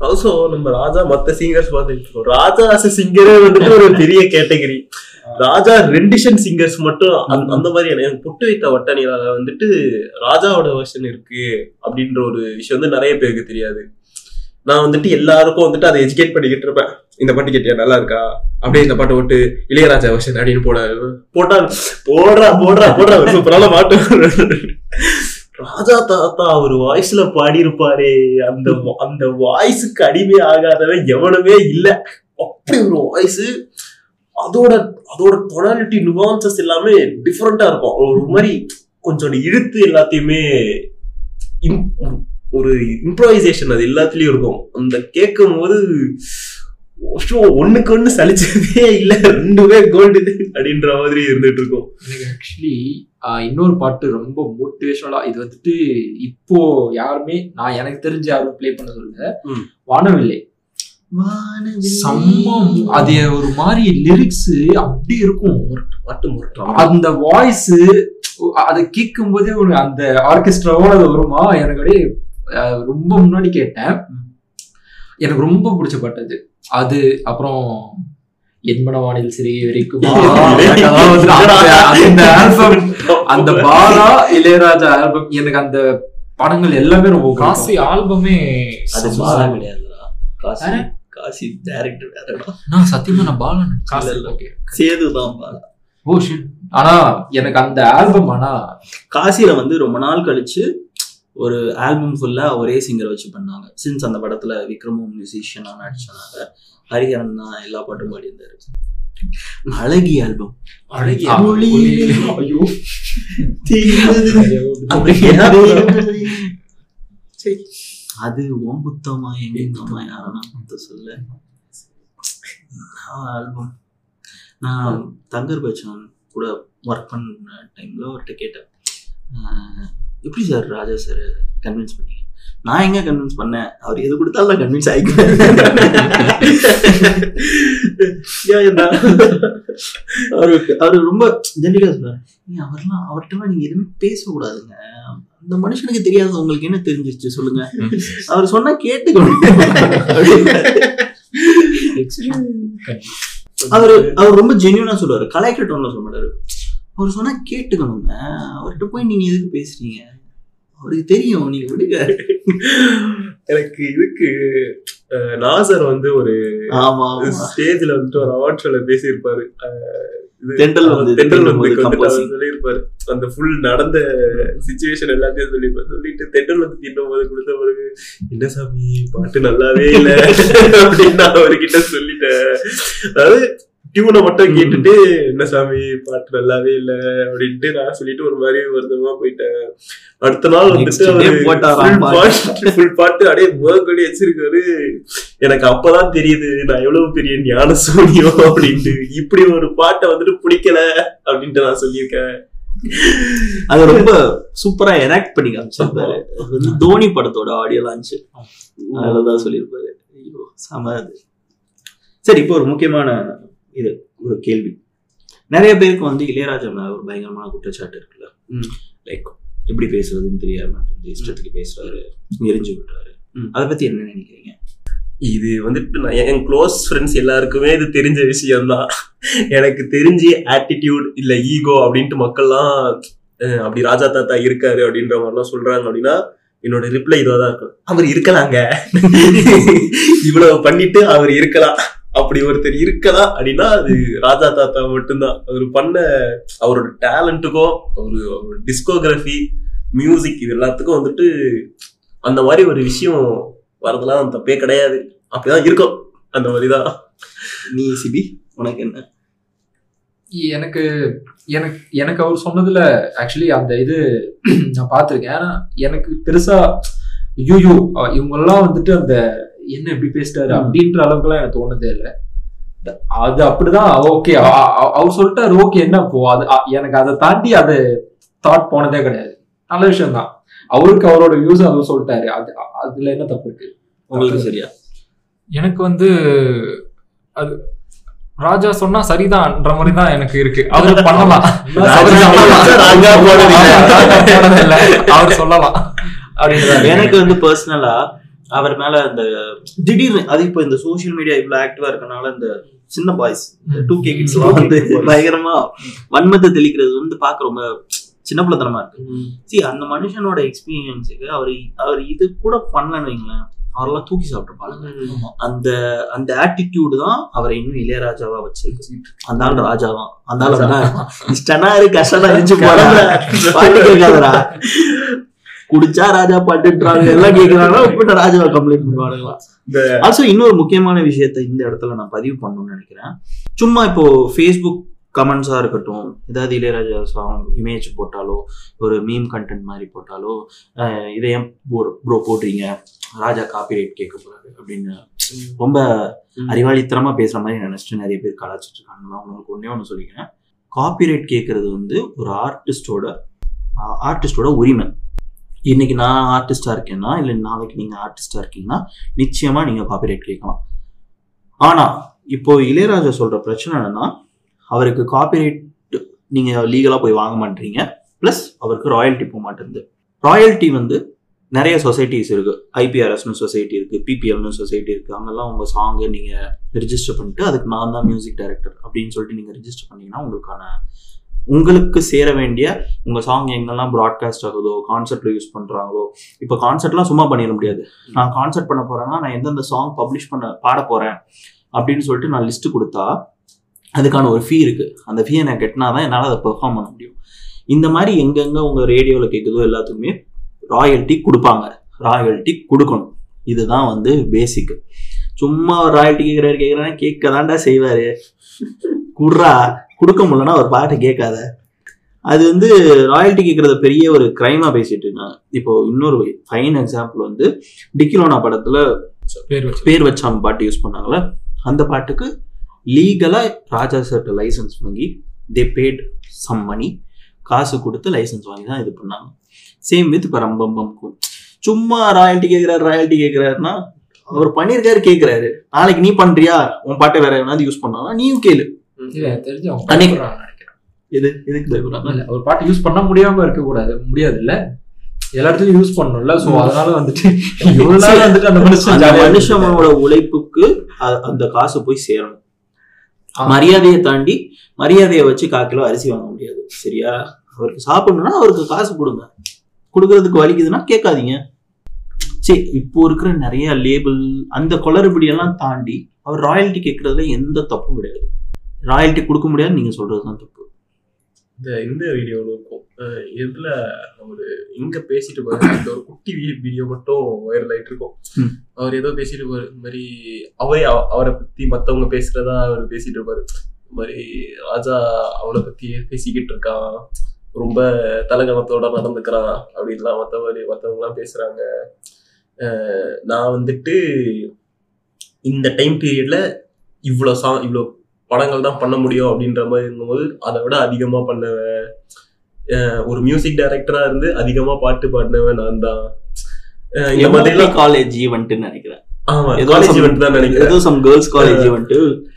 ஆல்சோ நம்ம ராஜா மத்த சிங்கர்ஸ் பார்த்துட்டு இருக்கோம். ராஜா a சிங்கரே வந்துட்டு ஒரு பெரிய கேட்டகரி ராஜா ரெண்டிஷன் சிங்கர்ஸ் மட்டும் அந்த- அந்த மாதிரி எனக்கு புட்டு வைத்த வட்டணியில வந்துட்டு ராஜாவோட வெர்ஷன் இருக்கு அப்படின்ற ஒரு விஷயம் வந்து நிறைய பேருக்கு தெரியாது. நான் வந்துட்டு எல்லாருக்கும் வந்துட்டு அதை எஜுகேட் பண்ணிக்கிட்டு இருப்பேன். இந்த பாட்டு கேட்டியா? நல்லா இருக்கா? அப்படியே இந்த பாட்டை விட்டு இளையராஜா வெர்ஷன் அப்படின்னு போட போட்டா போடுறா போடுறா போடுறா. சூப்பரான பாட்டு. ராஜா தாத்தா அவர் வாய்ஸ்ல பாடியிருப்பாரே. அந்த அந்த வாய்ஸுக்கு அடிமை ஆகாதவன் எவனுமே இல்லை. அப்படி ஒரு வாய்ஸ். அதோட அதோட டொனாலிட்டி நுவான்சஸ் எல்லாமே டிஃப்ரெண்டா இருக்கும். ஒரு மாதிரி கொஞ்சம் இழுத்து எல்லாத்தையுமே ஒரு இம்ப்ரோவைசேஷன் அது எல்லாத்துலயும் இருக்கும். அந்த கேட்கும் போது ஒண்ணுக்கு ஒண்ணு சலிச்சதே இல்ல. ரெண்டுமே கோல்டு அப்படின்ற மாதிரி இருந்துட்டு இருக்கும். எனக்கு ஆக்சுவலி இன்னொரு பாட்டு ரொம்ப மோட்டிவேஷனலா இது வந்துட்டு இப்போ யாருமே நான் எனக்கு தெரிஞ்ச யாரும் ப்ளே பண்ண சொல்ல ம். வானவில்லை. செம்ம மு- அது ஒரு மாதிரி லிரிக்ஸ் அப்படி இருக்கும். பாட்டு முரட்டம் அந்த வாய்ஸ் அதை கேட்கும் போதே ஒரு அந்த ஆர்கெஸ்ட்ராவோட அது வருமா? எனக்கு அப்படியே ரொம்ப முன்னாடி கேட்டேன். எனக்கு ரொம்ப பிடிச்ச பாட்டு அது. அது அப்புறம் என்மனவானில் சிறிய வரைக்கும். அந்த- அந்த ஆல்பம் அந்த பாலா இளையராஜா ஆல்பம் எனக்கு அந்த படங்கள் எல்லாமே ரொம்ப காசி. ஆல்பமே அது பாலா கிடையாதுடா காசி? காசி டைரக்டர் வேறடா. நான் சத்தியமா நான் பாலா காசி இல்ல. ஓகே சேதுதான் பாலா. ஓ ஷிட் ஆனா எனக்கு அந்த ஆல்பம் ஆனா காசியில வந்து ரொம்ப நாள் கழிச்சு ஒரு ஆல்பம் ஃபுல்லா ஒரே சிங்கர் வச்சு பண்ணாங்க. சின்ஸ் அந்த படத்துல விக்ரமும் மியூசிஷியனா நடிச்சனால ஹரிஹரன் தான் எல்லா பாட்டும் பாடியிருந்தாரு. அழகி ஆல்பம் சரி. அது உன் புத்தமா என் புத்தமா யாரா புத்த சொல்ல. ஆல்பம் நான் தங்கர் பச்சன் கூட ஒர்க் பண்ண டைம்ல அவர்கிட்ட கேட்டேன் எப்படி சார் ராஜா சார் கன்வின்ஸ் பண்ணீங்க? நான் எங்க கன்வின்ஸ் பண்ணேன்? அவர் எது கொடுத்தாலும் நான் கன்வின்ஸ் ஆயிக்குவேன். அவருக்கு அவர் ரொம்ப ஜென்டிலா சொல்றாரு. நீங்க அவர்லாம் அவர்கிட்ட நீங்க எதுவுமே பேசக்கூடாதுங்க. அந்த மனுஷனுக்கு தெரியாது உங்களுக்கு என்ன தெரிஞ்சிருச்சு சொல்லுங்க. அவர் சொன்னா கேட்டுக்கணும் அவரு அவர் ரொம்ப ஜென்யூனா சொல்லுவாரு. கலாய்க்கிற டோன்ல சொல்ல மாட்டாரு. அவர் சொன்னா கேட்டுக்கணுங்க. அவர்கிட்ட போய் நீங்க எதுக்கு பேசுறீங்க? அவருக்கு தெரியும் நீங்க விடுங்க. எனக்கு இதுக்கு நாசர் வந்து ஒரு ஆமா. ஸ்டேஜ்ல வந்துட்டு ஒரு அவார்ட் ஷோல பேசியிருப்பாரு. தென்றல் வந்து தென்றல் வந்து சொல்லியிருப்பாரு. அந்த ஃபுல் நடந்த சுச்சுவேஷன் எல்லாத்தையும் சொல்லியிருப்பாரு சொல்லிட்டு தென்றல் வந்து தீண்டும் போது கொடுத்த பிறகு என்ன சாமி பாட்டு நல்லாவே இல்ல. அப்படின்னு நான் அவர்கிட்ட சொல்லிட்டேன். அதாவது டியூனை மட்டும் கேட்டுட்டு என்ன சாமி பாட்டு நல்லாவே இல்ல அப்படின்ட்டு நான் சொல்லிட்டு ஒரு மாதிரி வருத்தமா போயிட்டேன். அடுத்த நாள் வந்துட்டு ஃபுல் பாட்டு அப்படியே முகக்கடி வச்சிருக்காரு. எனக்கு அப்பதான் தெரியுது நான் எவ்வளவு பெரிய ஞான சூனியம் அப்படின்ட்டு. இப்படி ஒரு பாட்டை வந்துட்டு பிடிக்கல அப்படின்ட்டு நான் சொல்லியிருக்கேன். அது ரொம்ப சூப்பரா எனாக்ட் பண்ணி காமிச்சிருப்பாரு. வந்து தோனி படத்தோட ஆடியோ லான்ச் அதுலதான் சொல்லியிருப்பாரு. ஐயோ செம சரி இப்போ ஒரு முக்கியமான இது ஒரு கேள்வி. நிறைய பேருக்கு வந்து இளையராஜா ஒரு பயங்கரமான குற்றச்சாட்டு இருக்குல்ல. லைக் எப்படி பேசுறதுன்னு தெரியாம மாட்டேங்குது இஷ்டத்துக்கு பேசுறாரு எரிஞ்சு விடுறாரு. அதை பத்தி என்ன நினைக்கிறீங்க? இது வந்துட்டு நான் என் க்ளோஸ் ஃப்ரெண்ட்ஸ் எல்லாருக்குமே இது தெரிஞ்ச விஷயம்தான் எனக்கு தெரிஞ்சு ஆட்டிடியூட் இல்ல ஈகோ அப்படின்ட்டு மக்கள்லாம் அப்படி ராஜா தாத்தா இருக்காரு அப்படின்ற மாதிரிலாம் சொல்றாங்க அப்படின்னா என்னோட ரிப்ளை இதுவா தான் இருக்கும். அவர் இருக்கலாங்க. இவ்வளவு பண்ணிட்டு அவர் இருக்கலாம். அப்படி ஒருத்தர் இருக்கதா அப்படின்னா அது ராஜா தாத்தா மட்டும்தான். அவர் பண்ண அவரோட டேலண்ட்டுக்கும் அவரு அவரோட டிஸ்கோகிராஃபி மியூசிக் இது எல்லாத்துக்கும் வந்துட்டு அந்த மாதிரி ஒரு விஷயம் வரதெல்லாம் தப்பே கிடையாது. அப்படிதான் இருக்கும். அந்த மாதிரிதான். நீ சிபி உனக்கு என்ன? எனக்கு எனக்கு எனக்கு அவர் சொன்னதுல ஆக்சுவலி அந்த இது நான் பார்த்துருக்கேன். ஏன்னா எனக்கு பெருசா ஐயோ இவங்கெல்லாம் வந்துட்டு அந்த என்ன இப்படி பேசிட்டாரு அப்படின்ற அளவுக்குலாம் எனக்கு தோணுதே இல்லை. அது அப்படிதான் ஓகே அவர் சொல்லிட்டாரு ஓகே என்ன போ அது எனக்கு அதை தாண்டி அது தாட் போனதே கிடையாது. நல்ல விஷயம் தான் அவருக்கு அவரோட வியூஸ் அவர் சொல்லிட்டாரு. அது அதுல என்ன தப்பு இருக்கு? உங்களுக்கு சரியா? எனக்கு வந்து அது ராஜா சொன்னா சரிதான்ன்ற மாதிரி தான் எனக்கு இருக்கு. அவர் பண்ணலாம். அவர் ராஜா சொல்லலாம். எனக்கு வந்து பர்சனலா அவர் மேல அந்த திடீர்னு அது இப்போ இந்த சோஷியல் மீடியா இவ்வளவு ஆக்டிவா இருக்கனால இந்த சின்ன பாய்ஸ் டூ கே கிட்ஸ் வந்து பயங்கரமா வன்மத்தை தெளிக்கிறது வந்து பார்க்க ரொம்ப சின்ன பிள்ளைத்தனமா இருக்கு. சி அந்த மனுஷனோட எக்ஸ்பீரியன்ஸுக்கு அவர் அவர் இது கூட பண்ணலன்னு வைங்களேன் அவரெல்லாம் தூக்கி சாப்பிட்டுருப்பாங்க அந்த அந்த ஆட்டிடியூடு தான் அவரை இன்னும் இளையராஜாவா வச்சிருக்கு. அந்த ஆள் ராஜாவா. அந்த ஆள் இஷ்டனா இரு கஷ்டமா இருந்துச்சு போறாங்க பாட்டு குடிச்சா ராஜா பாட்டுன்றாங்க. எல்லாம் கேட்கறாங்க இப்ப ராஜாவை கம்ப்ளைண்ட் பண்ணுவானுங்களா? இந்த ஆல்சோ இன்னொரு முக்கியமான விஷயத்த இந்த இடத்துல நான் பதிவு பண்ணணும்னு நினைக்கிறேன். சும்மா இப்போ ஃபேஸ்புக் கமெண்ட்ஸா இருக்கட்டும் ஏதாவது இளையராஜா சாங் இமேஜ் போட்டாலோ ஒரு மீம் கண்டென்ட் மாதிரி போட்டாலோ இதை ஏன் ப்ரோ போடுறீங்க ராஜா காப்பிரைட் கேட்க போறாரு அப்படின்னு ரொம்ப அறிவாளித்தனமா பேசுற மாதிரி நினைச்சிட்டு நிறைய பேர் கலாச்சிட்டு இருக்காங்க. நான் உங்களுக்கு ஒன்னே ஒன்று சொல்லிக்கிறேன். காப்பிரைட் கேட்கறது வந்து ஒரு ஆர்டிஸ்டோட ஆர்டிஸ்டோட உரிமை. இன்னைக்கு நான் ஆர்டிஸ்டா இருக்கேன்னா இல்லை நாளைக்கு நீங்க ஆர்டிஸ்டா இருக்கீங்கன்னா நிச்சயமா நீங்க காப்பிரைட் கேட்கலாம். ஆனா இப்போ இளையராஜா சொல்ற பிரச்சனை என்னன்னா அவருக்கு காப்பிரைட் நீங்க லீகலா போய் வாங்க மாட்டீங்க. ப்ளஸ் அவருக்கு ராயல்ட்டி போக மாட்டேங்குது. ராயல்ட்டி வந்து நிறைய சொசைட்டிஸ் இருக்கு. ஐபிஆர்எஸ்னு சொசைட்டி இருக்கு பிபிஎல்னு சொசைட்டி இருக்கு. அங்கெல்லாம் உங்க சாங்கை நீங்க ரிஜிஸ்டர் பண்ணிட்டு அதுக்கு நான் தான் மியூசிக் டைரக்டர் அப்படின்னு சொல்லிட்டு நீங்க ரிஜிஸ்டர் பண்ணீங்கன்னா உங்களுக்கான உங்களுக்கு சேர வேண்டிய உங்கள் சாங் எங்கெல்லாம் ப்ராட்காஸ்ட் ஆகுதோ கான்சர்ட்ல யூஸ் பண்ணுறாங்களோ இப்போ கான்சர்ட்லாம் சும்மா பண்ணிட முடியாது. நான் கான்சர்ட் பண்ண போகிறேன்னா நான் எந்தெந்த சாங் பப்ளிஷ் பண்ண பாட போகிறேன் அப்படின்னு சொல்லிட்டு நான் லிஸ்ட்டு கொடுத்தா அதுக்கான ஒரு ஃபீ இருக்குது அந்த ஃபீயை நான் கட்டினா தான் என்னால் அதை பெர்ஃபார்ம் பண்ண முடியும். இந்த மாதிரி எங்கெங்கே உங்கள் ரேடியோவில் கேட்குதோ எல்லாத்துக்குமே ராயல்ட்டி கொடுப்பாங்க. ராயல்ட்டி கொடுக்கணும். இதுதான் வந்து பேசிக்கு சும்மா ஒரு ராயல்ட்டி கேட்குறாரு கேட்குறாரு கேட்க தாண்டா செய்வார். குட்ரா கொடுக்க முடியலன்னா ஒரு பாட்டு கேட்காத. அது வந்து ராயல்ட்டி கேட்கறத பெரிய ஒரு கிரைமா பேசிட்டு இருக்காங்க இப்போ இன்னொரு ஃபைன் எக்ஸாம்பிள் வந்து டிக்கிலோனா படத்துல பேர் வச்சு. பேர் வச்சாம பாட்டு யூஸ் பண்ணாங்கல்ல அந்த பாட்டுக்கு லீகலா ராஜா சர்ட்ட லைசன்ஸ் வாங்கி தே பேட் சம் மணி காசு கொடுத்து லைசன்ஸ் வாங்கி தான் இது பண்ணாங்க. சேம் வித் இப்போ ரம்பம்பம் சும்மா ராயல்ட்டி கேட்குறாரு ராயல்ட்டி கேட்குறாருன்னா அவர் பண்ணியிருக்காரு கேட்குறாரு. நாளைக்கு நீ பண்றியா? உன் பாட்டை வேற எவனாவது யூஸ் பண்ணாலும் நீயும் கேளு. தெரிஞ்சு அவங்க அன்னைக்கு- பயப்படுறாங்கன்னு நினைக்கிறேன். எது? எதுக்கு பயப்படுறாங்க இல்ல ஒரு பாட்டு யூஸ் பண்ண முடியாம இருக்க கூடாது. முடியாது இல்ல எல்லா இடத்துலயும் யூஸ் பண்ணணும்ல. சோ அதனால வந்துட்டு வந்துட்டு அந்த மனுஷன் மனுஷனோட உழைப்புக்கு அந்த காசு போய் சேரணும். மரியாதையை தாண்டி மரியாதையை வச்சு கால் கிலோ அரிசி வாங்க முடியாது. சரியா? அவருக்கு சாப்பிடணும்னா அவருக்கு காசு கொடுங்க. கொடுக்கறதுக்கு வலிக்குதுன்னா கேட்காதீங்க. சரி இப்போ இருக்கிற நிறைய லேபிள் அந்த குளறுபடி எல்லாம் தாண்டி அவர் ராயல்ட்டி கேட்கறதுல எந்த தப்பும் கிடையாது. ராயல்ட்டி கொடுக்க முடியாது நீங்க சொல்றதுதான் தப்பு. இந்த இந்த வீடியோவில் இருக்கும் இதுல ஒரு இங்க பேசிட்டு இந்த ஒரு குட்டி வீடியோ மட்டும் வைரல் ஆயிட்டு இருக்கும். அவர் ஏதோ பேசிட்டு இந்த மாதிரி அவரே அவ- அவரை பத்தி மத்தவங்க பேசுறதா அவர் பேசிட்டு இருப்பாரு. இந்த மாதிரி ராஜா அவனை பத்தி பேசிக்கிட்டு இருக்கான். ரொம்ப தலகணத்தோட நடந்துக்கிறான் அப்படின்லாம் எல்லாம் பேசுறாங்க. அஹ் நான் வந்துட்டு இந்த டைம் பீரியட்ல இவ்வளோ சா இவ்வளோ படங்கள் தான் பண்ண முடியும் அப்படின்ற மாதிரி இருக்கும்போது அதை விட அதிகமா பண்ணவன். ஒரு மியூசிக் டைரக்டரா இருந்து அதிகமா பாட்டு பாடினவன் நான் தான். இந்த மாதிரி காலேஜ் ஈவெண்ட்னு நினைக்கிறேன். ஆமா காலேஜ் இவெண்ட் தான் நினைக்கிறேன். சம் கேர்ள்ஸ் காலேஜ் ஈவெண்ட்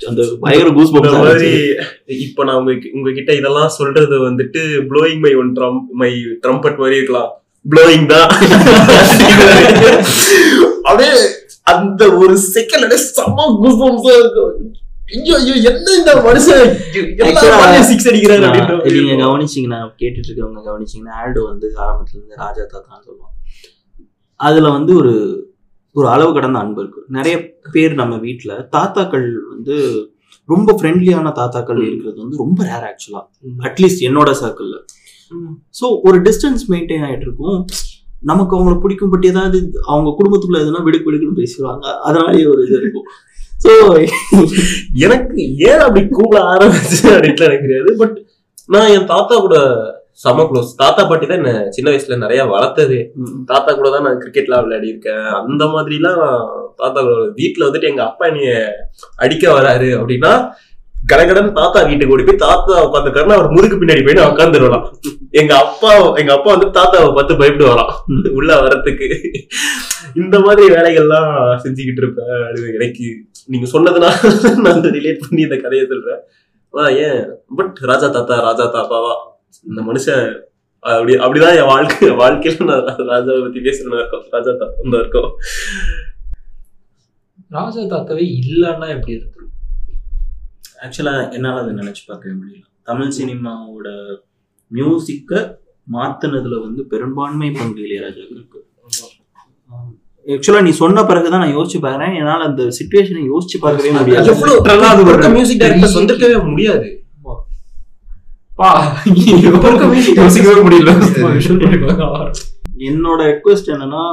அந்த பயங்கர கூஸ் மாதிரி இப்ப நான் உங்க உங்ககிட்ட இதெல்லாம் சொல்றது வந்துட்டு blowing my own drum my trumpet மாதிரி இருக்கலாம். ப்ளோயிங் தான். அப்படியே அந்த ஒரு செகண்ட் செம்ம கூஸ்பம்ஸா இருக்கும். ஐயோ ஐயோ என்ன இந்த மனுஷன் Actually, சிக்ஸ் அடிக்கிறாரு அப்படின்ற மாதிரி நீங்க. கவனிச்சீங்கன்னா கேட்டுட்டு இருக்கவங்க கவனிச்சீங்கன்னா ஆல்டோ வந்து ஆரம்பத்துல இருந்து ராஜா தாத்தான்னு சொல்லுவோம் அதுல வந்து ஒரு ஒரு அளவு கடந்த அன்பு இருக்கு நிறைய பேர் நம்ம வீட்ல தாத்தாக்கள் வந்து ரொம்ப ஃப்ரெண்ட்லியான தாத்தாக்கள். இருக்கிறது வந்து ரொம்ப ரேர் ஆக்சுவலா. அட்லீஸ்ட் என்னோட சர்க்கிள்ல. ஸோ ஒரு டிஸ்டன்ஸ் மெயின்டைன் ஆயிட்டு இருக்கும் நமக்கு அவங்கள பிடிக்கும் பட் ஏதாவது அவங்க குடும்பத்துக்குள்ள எதுனா விடுக்கு விடுக்குன்னு பேசுவாங்க அதனாலேயே ஒரு இது இருக்கும் ஸோ எனக்கு ஏன் அப்படி கூப்பிட ஆரம்பிச்சு அப்படின்ட்டு எனக்கு தெரியாது பட் நான் என் தாத்தா கூட செம க்ளோஸ் தாத்தா பாட்டி தான் என்ன சின்ன வயசுல நிறைய வளர்த்தது. தாத்தா கூட தான் நான் கிரிக்கெட்லாம் விளையாடி இருக்கேன் அந்த மாதிரிலாம் தாத்தா கூட வீட்டுல வந்துட்டு எங்க அப்பா என்னைய அடிக்க வராரு அப்படின்னா கடகடன் தாத்தா வீட்டுக்கு ஓடி போய் தாத்தா உட்காந்துருக்காருன்னா அவர் முதுகு பின்னாடி போயிட்டு உட்காந்துருவலாம் எங்க அப்பா எங்க அப்பா வந்து தாத்தாவை பார்த்து பயப்பட்டு வரான் உள்ள வரத்துக்கு இந்த மாதிரி வேலைகள்லாம் செஞ்சுக்கிட்டு இருப்பேன் எனக்கு நீங்க சொன்னதுனா நான் அந்த ரிலேட் பண்ணி இந்த கதையை சொல்றேன். ஆ ஏன்? பட் ராஜா தாத்தா ராஜா தாத்தாவா இந்த மனுஷன் அப்படி அப்படிதான் என் வாழ்க்கை வாழ்க்கையில நான் ராஜாவை பத்தி பேசுறேன் இருக்கும் ராஜா தாத்தா தான் இருக்கும். ராஜா தாத்தாவே இல்லைன்னா எப்படி இருக்கு ஆக்சுவலா என்னால அதை நினைச்சு பார்க்கவே முடியல. தமிழ் சினிமாவோட மியூசிக்கை மாத்துனதுல வந்து பெரும்பான்மை பங்கு இளையராஜாக்கு இருக்கு. ஆக்சுவலா நீ சொன்ன பிறகுதான் நான் யோசிச்சு பாக்குறேன். என்னால அந்த சுச்சுவேஷனை யோசிச்சு பார்க்கவே முடியாது. மியூசிக் டைரக்டர்ஸ் வந்திருக்கவே முடியாது. யோசிக்கவே முடியல. என்னோட ரெக்வெஸ்ட் என்னன்னா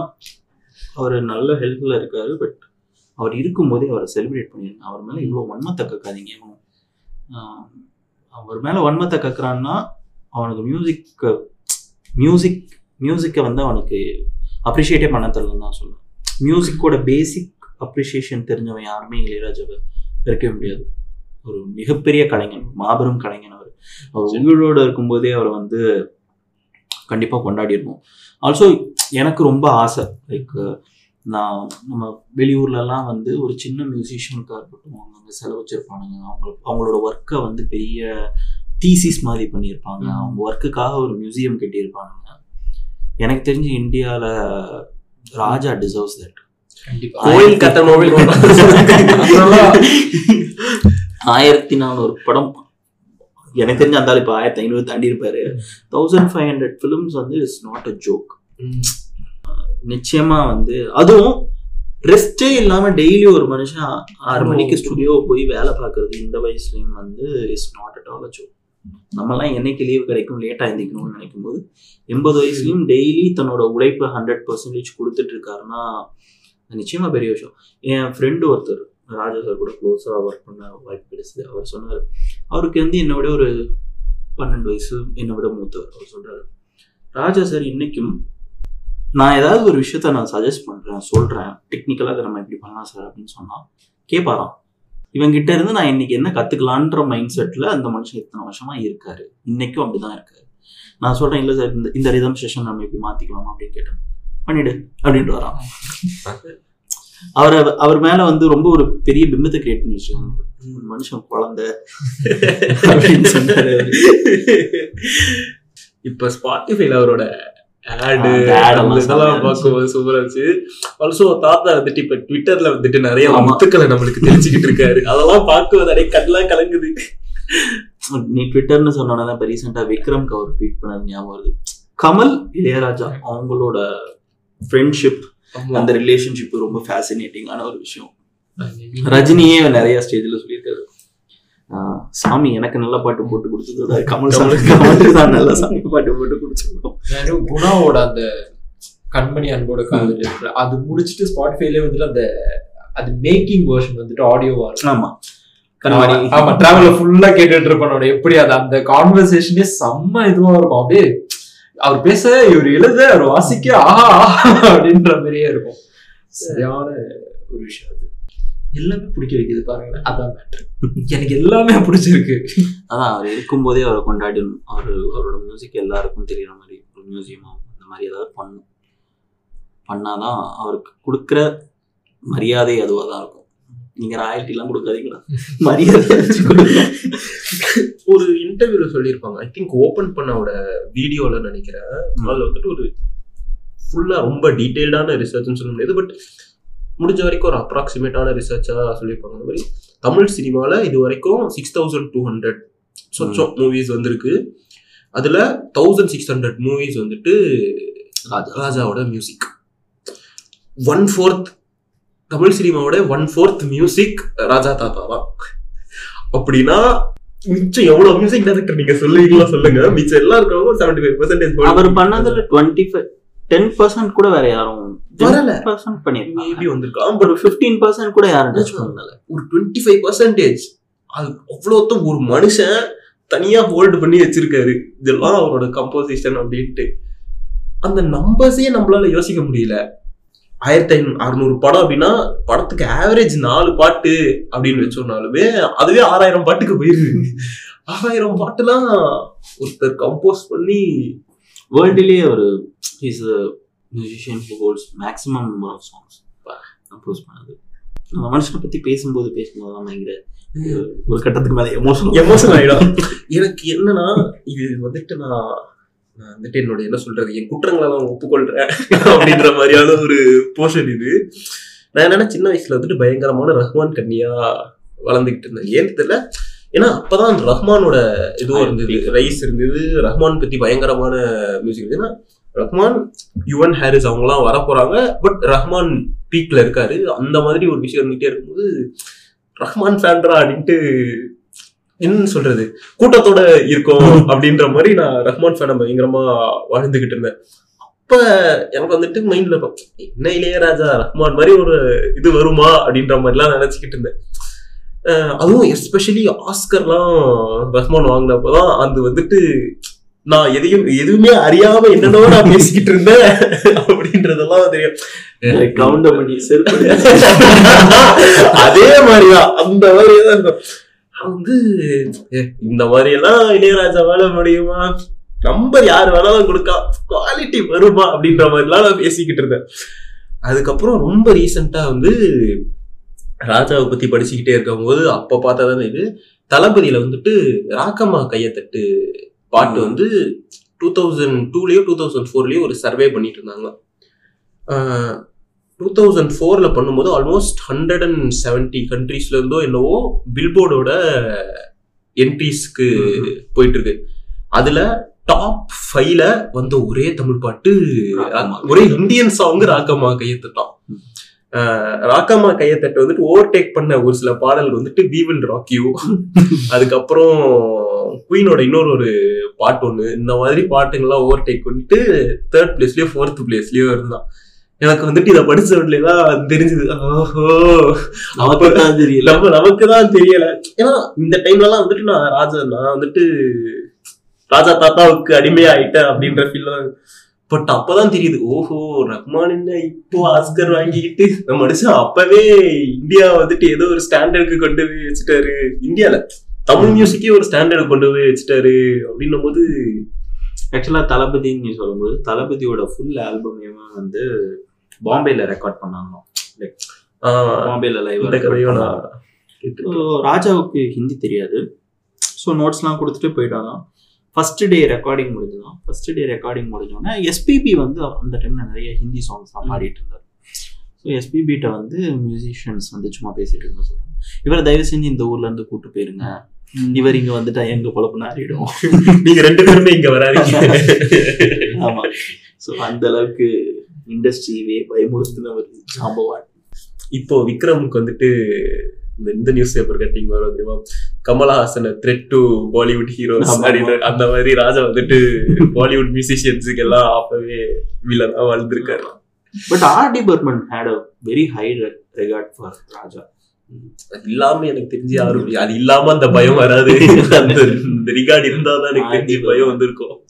அவர் நல்ல ஹெல்ப்ல இருக்காரு பட் அவர் இருக்கும்போதே அவரை செலிப்ரேட் பண்ணிருங்க அவர் மேல இவ்வளவு வன்மத்தை கக்காதீங்க. அவர் மேல வன்மத்தை கக்குறான்னா அவனுக்கு மியூசிக் மியூசிக் மியூசிக்கை வந்து அவனுக்கு அப்ரிஷியேட்டே பண்ண தெரியலன்னு தான் சொல்லுவேன். மியூசிக்கோட பேசிக் அப்ரிஷியேஷன் தெரிஞ்சவன் யாருமே இளையராஜாவை இருக்கவே முடியாது. ஒரு மிகப்பெரிய கலைஞன் மாபெரும் கலைஞன் அவர். அவர் உயிரோட இருக்கும்போதே அவரை வந்து கண்டிப்பா கொண்டாடிருப்போம் ஆல்சோ எனக்கு ரொம்ப ஆசை. லைக் நான் நம்ம வெளியூர்லலாம் வந்து ஒரு சின்ன மியூசிஷியனுக்காக இருக்கட்டும் அவங்க அங்கே செலவு வச்சிருப்பானுங்க அவங்க அவங்களோட ஒர்க்கை வந்து பெரிய தீசிஸ் மாதிரி பண்ணியிருப்பாங்க. அவங்க ஒர்க்குக்காக ஒரு மியூசியம் கட்டியிருப்பானுங்க. எனக்கு தெரிஞ்சு இந்தியாவில் ராஜா டிசர்வ்ஸ் தட் கோயில் கட்டணும் ஆயிரத்தி நானூறு படம். எனக்கு தெரிஞ்ச அந்த ஆள் இப்போ ஆயிரத்தி ஐநூறு தாண்டி இருப்பாரு. தௌசண்ட் ஃபைவ் ஹண்ட்ரட் ஃபிலிம்ஸ் வந்து இட்ஸ் நாட் அ ஜோக் நிச்சயமா வந்து அதுவும் ரெஸ்டே இல்லாம டெய்லி ஒரு மனுஷன் ஆறு மணிக்கு ஸ்டுடியோ போய் வேலை பார்க்கறது இந்த வயசுலயும் வந்து is not at all joke நம்மலாம் என்னைக்கு லீவ் கிடைக்கும்? லேட்டாக எழுந்திக்கணும்னு நினைக்கும் போது எண்பது வயசுலையும் டெய்லி தன்னோட உழைப்பை ஹண்ட்ரட் பர்சன்டேஜ் கொடுத்துட்டு இருக்காருன்னா நிச்சயமாக பெரிய விஷயம். என் ஃப்ரெண்டு ஒருத்தர் ராஜா சார் கூட க்ளோஸாக ஒர்க் பண்ண வாய்ப்பு கிடைச்சது. அவர் சொன்னார் அவருக்கு வந்து என்னை விட ஒரு பன்னெண்டு வயசு என்னை விட மூத்தவர் அவர் சொல்கிறார் ராஜா சார் இன்னைக்கும் நான் ஏதாவது ஒரு விஷயத்த நான் சஜஸ்ட் பண்ணுறேன் சொல்கிறேன் டெக்னிக்கலாக அதை நம்ம இப்படி பண்ணலாம் சார் அப்படின்னு சொன்னால் கேட்பாராம் இவங்கிட்ட இருந்து நான் இன்னைக்கு என்ன கத்துக்கலான்ற மைண்ட் செட்ல அந்த மனுஷன் இத்தனை வருஷமா இருக்காரு. இன்னைக்கும் அப்படிதான் இருக்காரு. நான் சொல்றேன் இல்ல சார் இந்த இந்த ரிதம் செஷன் நம்ம இப்படி மாத்திக்கலாமா? அப்படின்னு கேட்டேன். பண்ணிடு அப்படின்ட்டு வரான். அவர் அவர் மேல வந்து ரொம்ப ஒரு பெரிய பிம்பத்தை கிரியேட் பண்ணி வச்சிருக்காங்க. மனுஷன் குழந்தை. அப்படின்னு சொன்னாரு இப்ப ஸ்பாட்டிஃபைல அவரோட ஆடு இதெல்லாம் செமையா இருந்துச்சு. பார்க்கும்போது சூப்பரா இருந்துச்சு. ஆல்சோ தாத்தா வந்துட்டு இப்ப ட்விட்டர்ல வந்துட்டு நிறைய. முத்துக்களை நம்மளுக்கு தெரிஞ்சுக்கிட்டு இருக்காரு. அதெல்லாம் பார்க்கும்போது அப்படியே கண்ணெல்லாம் கலங்குது. நீ ட்விட்டர்னு சொன்னோன்னா இப்போ ரீசெண்டாக விக்ரம்க்கு அவர் ட்வீட் பண்ணது ஞாபகம் வருது. கமல் இளையராஜா அவங்களோட ஃப்ரெண்ட்ஷிப். அந்த ரிலேஷன்ஷிப் ரொம்ப ஃபேசினேட்டிங்கான ஒரு விஷயம். ரஜினியே நிறைய ஸ்டேஜ்ல சொல்லியிருக்காரு. சாமி எனக்கு நல்ல பாட்டு போட்டு கொடுத்ததோட கமல் சாமி கமல் தான் நல்ல சாமி பாட்டு போட்டு கொடுத்துருக்கோம். குணாவோட அந்த கண்மணி அன்போட காதல் அது முடிச்சிட்டு ஸ்பாட்டிஃபைல வந்துட்டு அந்த அது மேக்கிங் வெர்ஷன் வந்துட்டு ஆடியோவா இருக்கும். ஆமா. ஆமா. டிராவல்ல ஃபுல்லா கேட்டுட்டு இருப்பனோட எப்படி அது அந்த கான்வர்சேஷனே செம்ம இதுவா இருக்கும். அப்படியே அவர் பேச இவர் எழுத அவர் வாசிக்க ஆஹா ஆஹா அப்படின்ற மாதிரியே இருக்கும். சரியான ஒரு விஷயம் அது. எல்லாமே பிடிக்க வைக்குது பாருங்களேன். அதான் மேட்ரு எனக்கு எல்லாமே பிடிச்சிருக்கு. அதான் அவர் இருக்கும்போதே அவரை கொண்டாடணும் அவர் அவரோட மியூசிக் எல்லாருக்கும் தெரியற மாதிரி ஒரு மியூசியமோ அந்த மாதிரி ஏதாவது பண்ணும். பண்ணாதான் அவருக்கு கொடுக்குற மரியாதை அதுவாக தான் இருக்கும். நீங்க ராயல்ட்டிலாம் கொடுக்காதீங்களா? மரியாதை. ஒரு இன்டர்வியூல சொல்லியிருப்பாங்க. ஐ திங்க் ஓபன் பண்ணோட வீடியோல நினைக்கிறேன். அதுல வந்துட்டு ஒரு ஃபுல்லா ரொம்ப டீடைல்டான ரிசர்ச்னு சொல்ல முடியாது. பட் முடிஞ்ச வரைக்கும் ஒரு அப்ராக்சிமேட்டான ரிசர்ச்சா சொல்லியிருப்பாங்க. அந்த மாதிரி தமிழ் சினிமால இது வரைக்கும் சிக்ஸ் தௌசண்ட் டூ ஹண்ட்ரட் சொச்சம் மூவிஸ் வந்திருக்கு. அதுல தௌசண்ட் சிக்ஸ் ஹண்ட்ரட் மூவிஸ் வந்துட்டு ராஜா. ராஜாவோட மியூசிக் ஒன் ஃபோர்த் தமிழ் சினிமாவோட ஒன் ஃபோர்த் மியூசிக் ராஜா தாத்தா தான். அப்படின்னா மிச்சம் எவ்வளவு மியூசிக் டைரக்டர் நீங்க சொல்லுவீங்களா சொல்லுங்க. மிச்சம் எல்லாம் இருக்கிறவங்க செவன்டி ஃபைவ் பர்சன்டேஜ் அவர் பண்ணதுல டுவெண்ட்டி ஃபைவ் டென் பர்சன்ட் கூட வேற யாரும் வரல. பர்சன்ட் பண்ணிருக்காங்க மேபி வந்திருக்கலாம். ஒரு ஃபிஃப்டீன் பர்சன்ட் கூட யாரும் டச் பண்ணல. ஒரு டுவெண்ட்டி ஃபைவ் பர்சன்டேஜ் அது அவ்வளோத்தும் ஒரு மனுஷன் தனியா ஹோல்டு பண்ணி வச்சிருக்காரு. இதெல்லாம் அவரோட கம்போசிஷன் அப்படின்ட்டு. அந்த நம்பர்ஸே நம்மளால யோசிக்க முடியல. ஆயிரத்தி ஐநூறு அறுநூறு படம் அப்படின்னா படத்துக்கு ஆவரேஜ் நாலு பாட்டு அப்படின்னு வச்சோம்னாலுமே அதுவே ஆறாயிரம் பாட்டுக்கு போயிருது ஆறாயிரம் பாட்டுலாம் ஒருத்தர் கம்போஸ் பண்ணி வேர்ல்டுலேயே ஒரு is musician who holds maximum number of songs compose பண்ணது நம்ம மனுஷனை பத்தி பேசும்போது பேசும்போது தான் பயங்கர அஹ், ஒரு கட்டத்துக்கு மேலே எமோஷனல் எமோஷன் ஆயிடும். எனக்கு என்னன்னா இது வந்துட்டு நான் நான் வந்துட்டு என்னோட என்ன சொல்றது என் குற்றங்களை நான் ஒப்புக்கொள்றேன் அப்படின்ற மாதிரியான ஒரு போர்ஷன் இது. நான் என்னன்னா சின்ன வயசுல வந்துட்டு பயங்கரமான ரஹ்மான் கன்னியா வளர்ந்துகிட்டு இருந்தேன். ஏன்னு தெரியல ஏன்னா அப்பதான் அந்த ரஹ்மானோட இதுவும் இருந்தது ரைஸ் இருந்தது ரஹ்மான் பத்தி பயங்கரமான மியூசிக் இருந்தது. ஏன்னா ரஹ்மான் யுவன் ஹாரிஸ் அவங்கலாம் வர போறாங்க பட் ரஹ்மான் பீக்ல இருக்காரு. அந்த மாதிரி ஒரு விஷயம் இருந்துகிட்டே இருக்கும்போது ரஹ்மான் ஃபேன்ரா அப்படின்ட்டு என்ன சொல்றது? கூட்டத்தோட இருக்கும் அப்படின்ற மாதிரி நான் ரஹ்மான் ஃபேனை பயங்கரமா வாழ்ந்துகிட்டு இருந்தேன். அப்ப எனக்கு வந்துட்டு மைண்ட்ல என்ன இளையராஜா ரஹ்மான் மாதிரி ஒரு இது வருமா அப்படின்ற மாதிரிலாம் நினைச்சுக்கிட்டு இருந்தேன். அதுவும் எஸ்பெஷலி ஆஸ்கர்லாம் ரஹ்மான் வாங்கினப்பதான் அது வந்துட்டு நான் எதையும் எதுவுமே அறியாம என்னென்னவோ நான் பேசிக்கிட்டு இருந்தேன். அப்படின்றதெல்லாம் தெரியும். அதே மாதிரிதான். அந்த மாதிரிதான் இருக்கும். வந்து இந்த மாதிரி எல்லாம் இளையராஜா வேலை முடியுமா? நம்பர் யார் வேணாலும் கொடுக்கலாம் குவாலிட்டி வருமா? அப்படின்ற மாதிரிலாம் நான் பேசிக்கிட்டு இருந்தேன். அதுக்கப்புறம் ரொம்ப ரீசெண்டா வந்து ராஜாவை பத்தி படிச்சுக்கிட்டே இருக்கும்போது அப்ப பார்த்ததான் இது தளபதியில வந்துட்டு ராக்கம்மா கையத்தட்டு பாட்டு வந்து டூ தௌசண்ட் டூலயோ டூ தௌசண்ட் ஃபோர்லயோ ஒரு சர்வே பண்ணிட்டு இருந்தாங்க டூ தௌசண்ட் ஃபோரில் பண்ணும்போது ஆல்மோஸ்ட் ஹண்ட்ரட் அண்ட் செவன்ட்டி கண்ட்ரீஸ்ல இருந்தோ என்னவோ பில்போர்டோட என்ட்ரிஸ்க்கு போயிட்டு இருக்கு அதுல டாப் ஃபைவ்ல வந்த ஒரே தமிழ் பாட்டு. ஒரே இந்தியன் சாங் ராக்கம்மா கையத்தட்டான் ராக்கம்மா கையத்தட்டை வந்துட்டு ஓவர்டேக் பண்ண ஒரு சில பாடல் வந்துட்டு வி வில் ராக் யூ அதுக்கப்புறம் குயினோட இன்னொரு ஒரு பாட்டு ஒண்ணு. இந்த மாதிரி பாட்டுங்கெல்லாம் ஓவர்டேக் பண்ணிட்டு தேர்ட் பிளேஸ்லயோ ஃபோர்த் பிளேஸ்லயோ இருந்தான். எனக்கு வந்துட்டு இதை படிச்ச உடனே தான் தெரிஞ்சது. ஓஹோ. நமக்கு தான் தெரியல. நம்ம நமக்கு தான் தெரியல. ஏன்னா இந்த டைம்லலாம் வந்துட்டு நான் ராஜா நான் வந்துட்டு ராஜா தாத்தாவுக்கு அடிமையாயிட்டேன் அப்படின்ற ஃபீல் தான் பட் அப்பதான் தெரியுது. ஓஹோ ரஹ்மான் என்ன இப்போ ஆஸ்கர் வாங்கிக்கிட்டு நம்ம மனுஷன் அப்பவே இந்தியா வந்துட்டு ஏதோ ஒரு ஸ்டாண்டர்டுக்கு கொண்டு போய் வச்சுட்டாரு. இந்தியால. தமிழ் மியூசிக்கே ஒரு ஸ்டாண்டர்டு கொண்டு போய் வச்சுட்டாரு அப்படின்னும் போது ஆக்சுவலா தளபதின்னு நீ சொல்லும்போது தளபதியோட ஃபுல் ஆல்பமையுமே வந்து பாம்பேல ரெக்கார்ட் பண்ணாங்க ஆஹ், பாம்பேல லைவ் ராஜாவுக்கு ஹிந்தி தெரியாது. ஸோ நோட்ஸ்லாம் கொடுத்துட்டு போயிட்டாங்க ஃபர்ஸ்ட் டே ரெக்கார்டிங் முடிஞ்சுதான் ஃபர்ஸ்ட் டே ரெக்கார்டிங் முடிஞ்சோடனே எஸ்பிபி வந்து அந்த டைம்ல நிறைய ஹிந்தி சாங்ஸ் தான் பாடிட்டு இருந்தார். ஸோ எஸ்பிபிட்ட வந்து மியூசிஷியன்ஸ் வந்து சும்மா பேசிட்டு இருந்தா சொல்லுவாங்க இவரை தயவு செஞ்சு இந்த ஊர்ல இருந்து கூட்டு போயிருங்க. இவர் இங்க வந்துட்டா எங்க பொழப்பு நாரிடும் நீங்க ரெண்டு பேருமே இங்க வராதீங்க. ஆமா. ஸோ அந்த அளவுக்கு இண்டஸ்ட்ரியே பயமுறுத்தின ஒரு ஜாம்பவான். இப்போ விக்ரமுக்கு வந்துட்டு இந்த இந்த நியூஸ் பேப்பர் கட்டிங் வரும் தெரியுமா? Kamal Haasan threat to Bollywood heroes. அந்த மாதிரி ராஜா வந்துட்டு பாலிவுட் மியூசிஷியன்ஸுக்கு எல்லாம் அப்பவே வில்லனா வாழ்ந்திருக்காரு. But R D Burman had a very high regard for Raja. இல்லாம எனக்கு தெரிஞ்சு யாரும் அது இல்லாம அந்த பயம் வராது. அந்த ரிகார்டு இருந்தாதான் எனக்கு தெரிஞ்சு பயம் வந்திருக்கும்.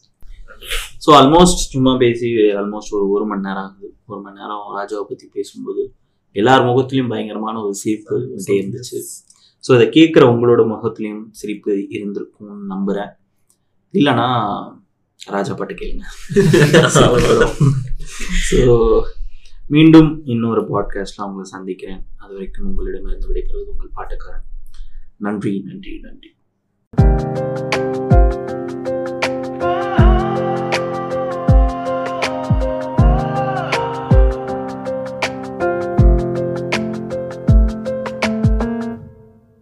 ஸோ ஆல்மோஸ்ட் சும்மா பேசி ஆல்மோஸ்ட் ஒரு ஒரு மணி நேரம் ஆகுது. ஒரு மணி நேரம் ராஜாவை பற்றி பேசும்போது எல்லார் முகத்துலையும் பயங்கரமான ஒரு சிரிப்பு வந்துட்டே இருந்துச்சு. ஸோ இதை கேட்குற உங்களோட முகத்துலையும் சிரிப்பு இருந்திருக்கும்னு நம்புகிறேன் இல்லைன்னா ராஜா பாட்டு கேளுங்க. ஸோ மீண்டும் இன்னொரு பாட்காஸ்ட்ல உங்களை சந்திக்கிறேன். அது வரைக்கும் உங்களிடமிருந்து விடைபெறுவது உங்கள் பாட்டுக்காரன். நன்றி நன்றி நன்றி.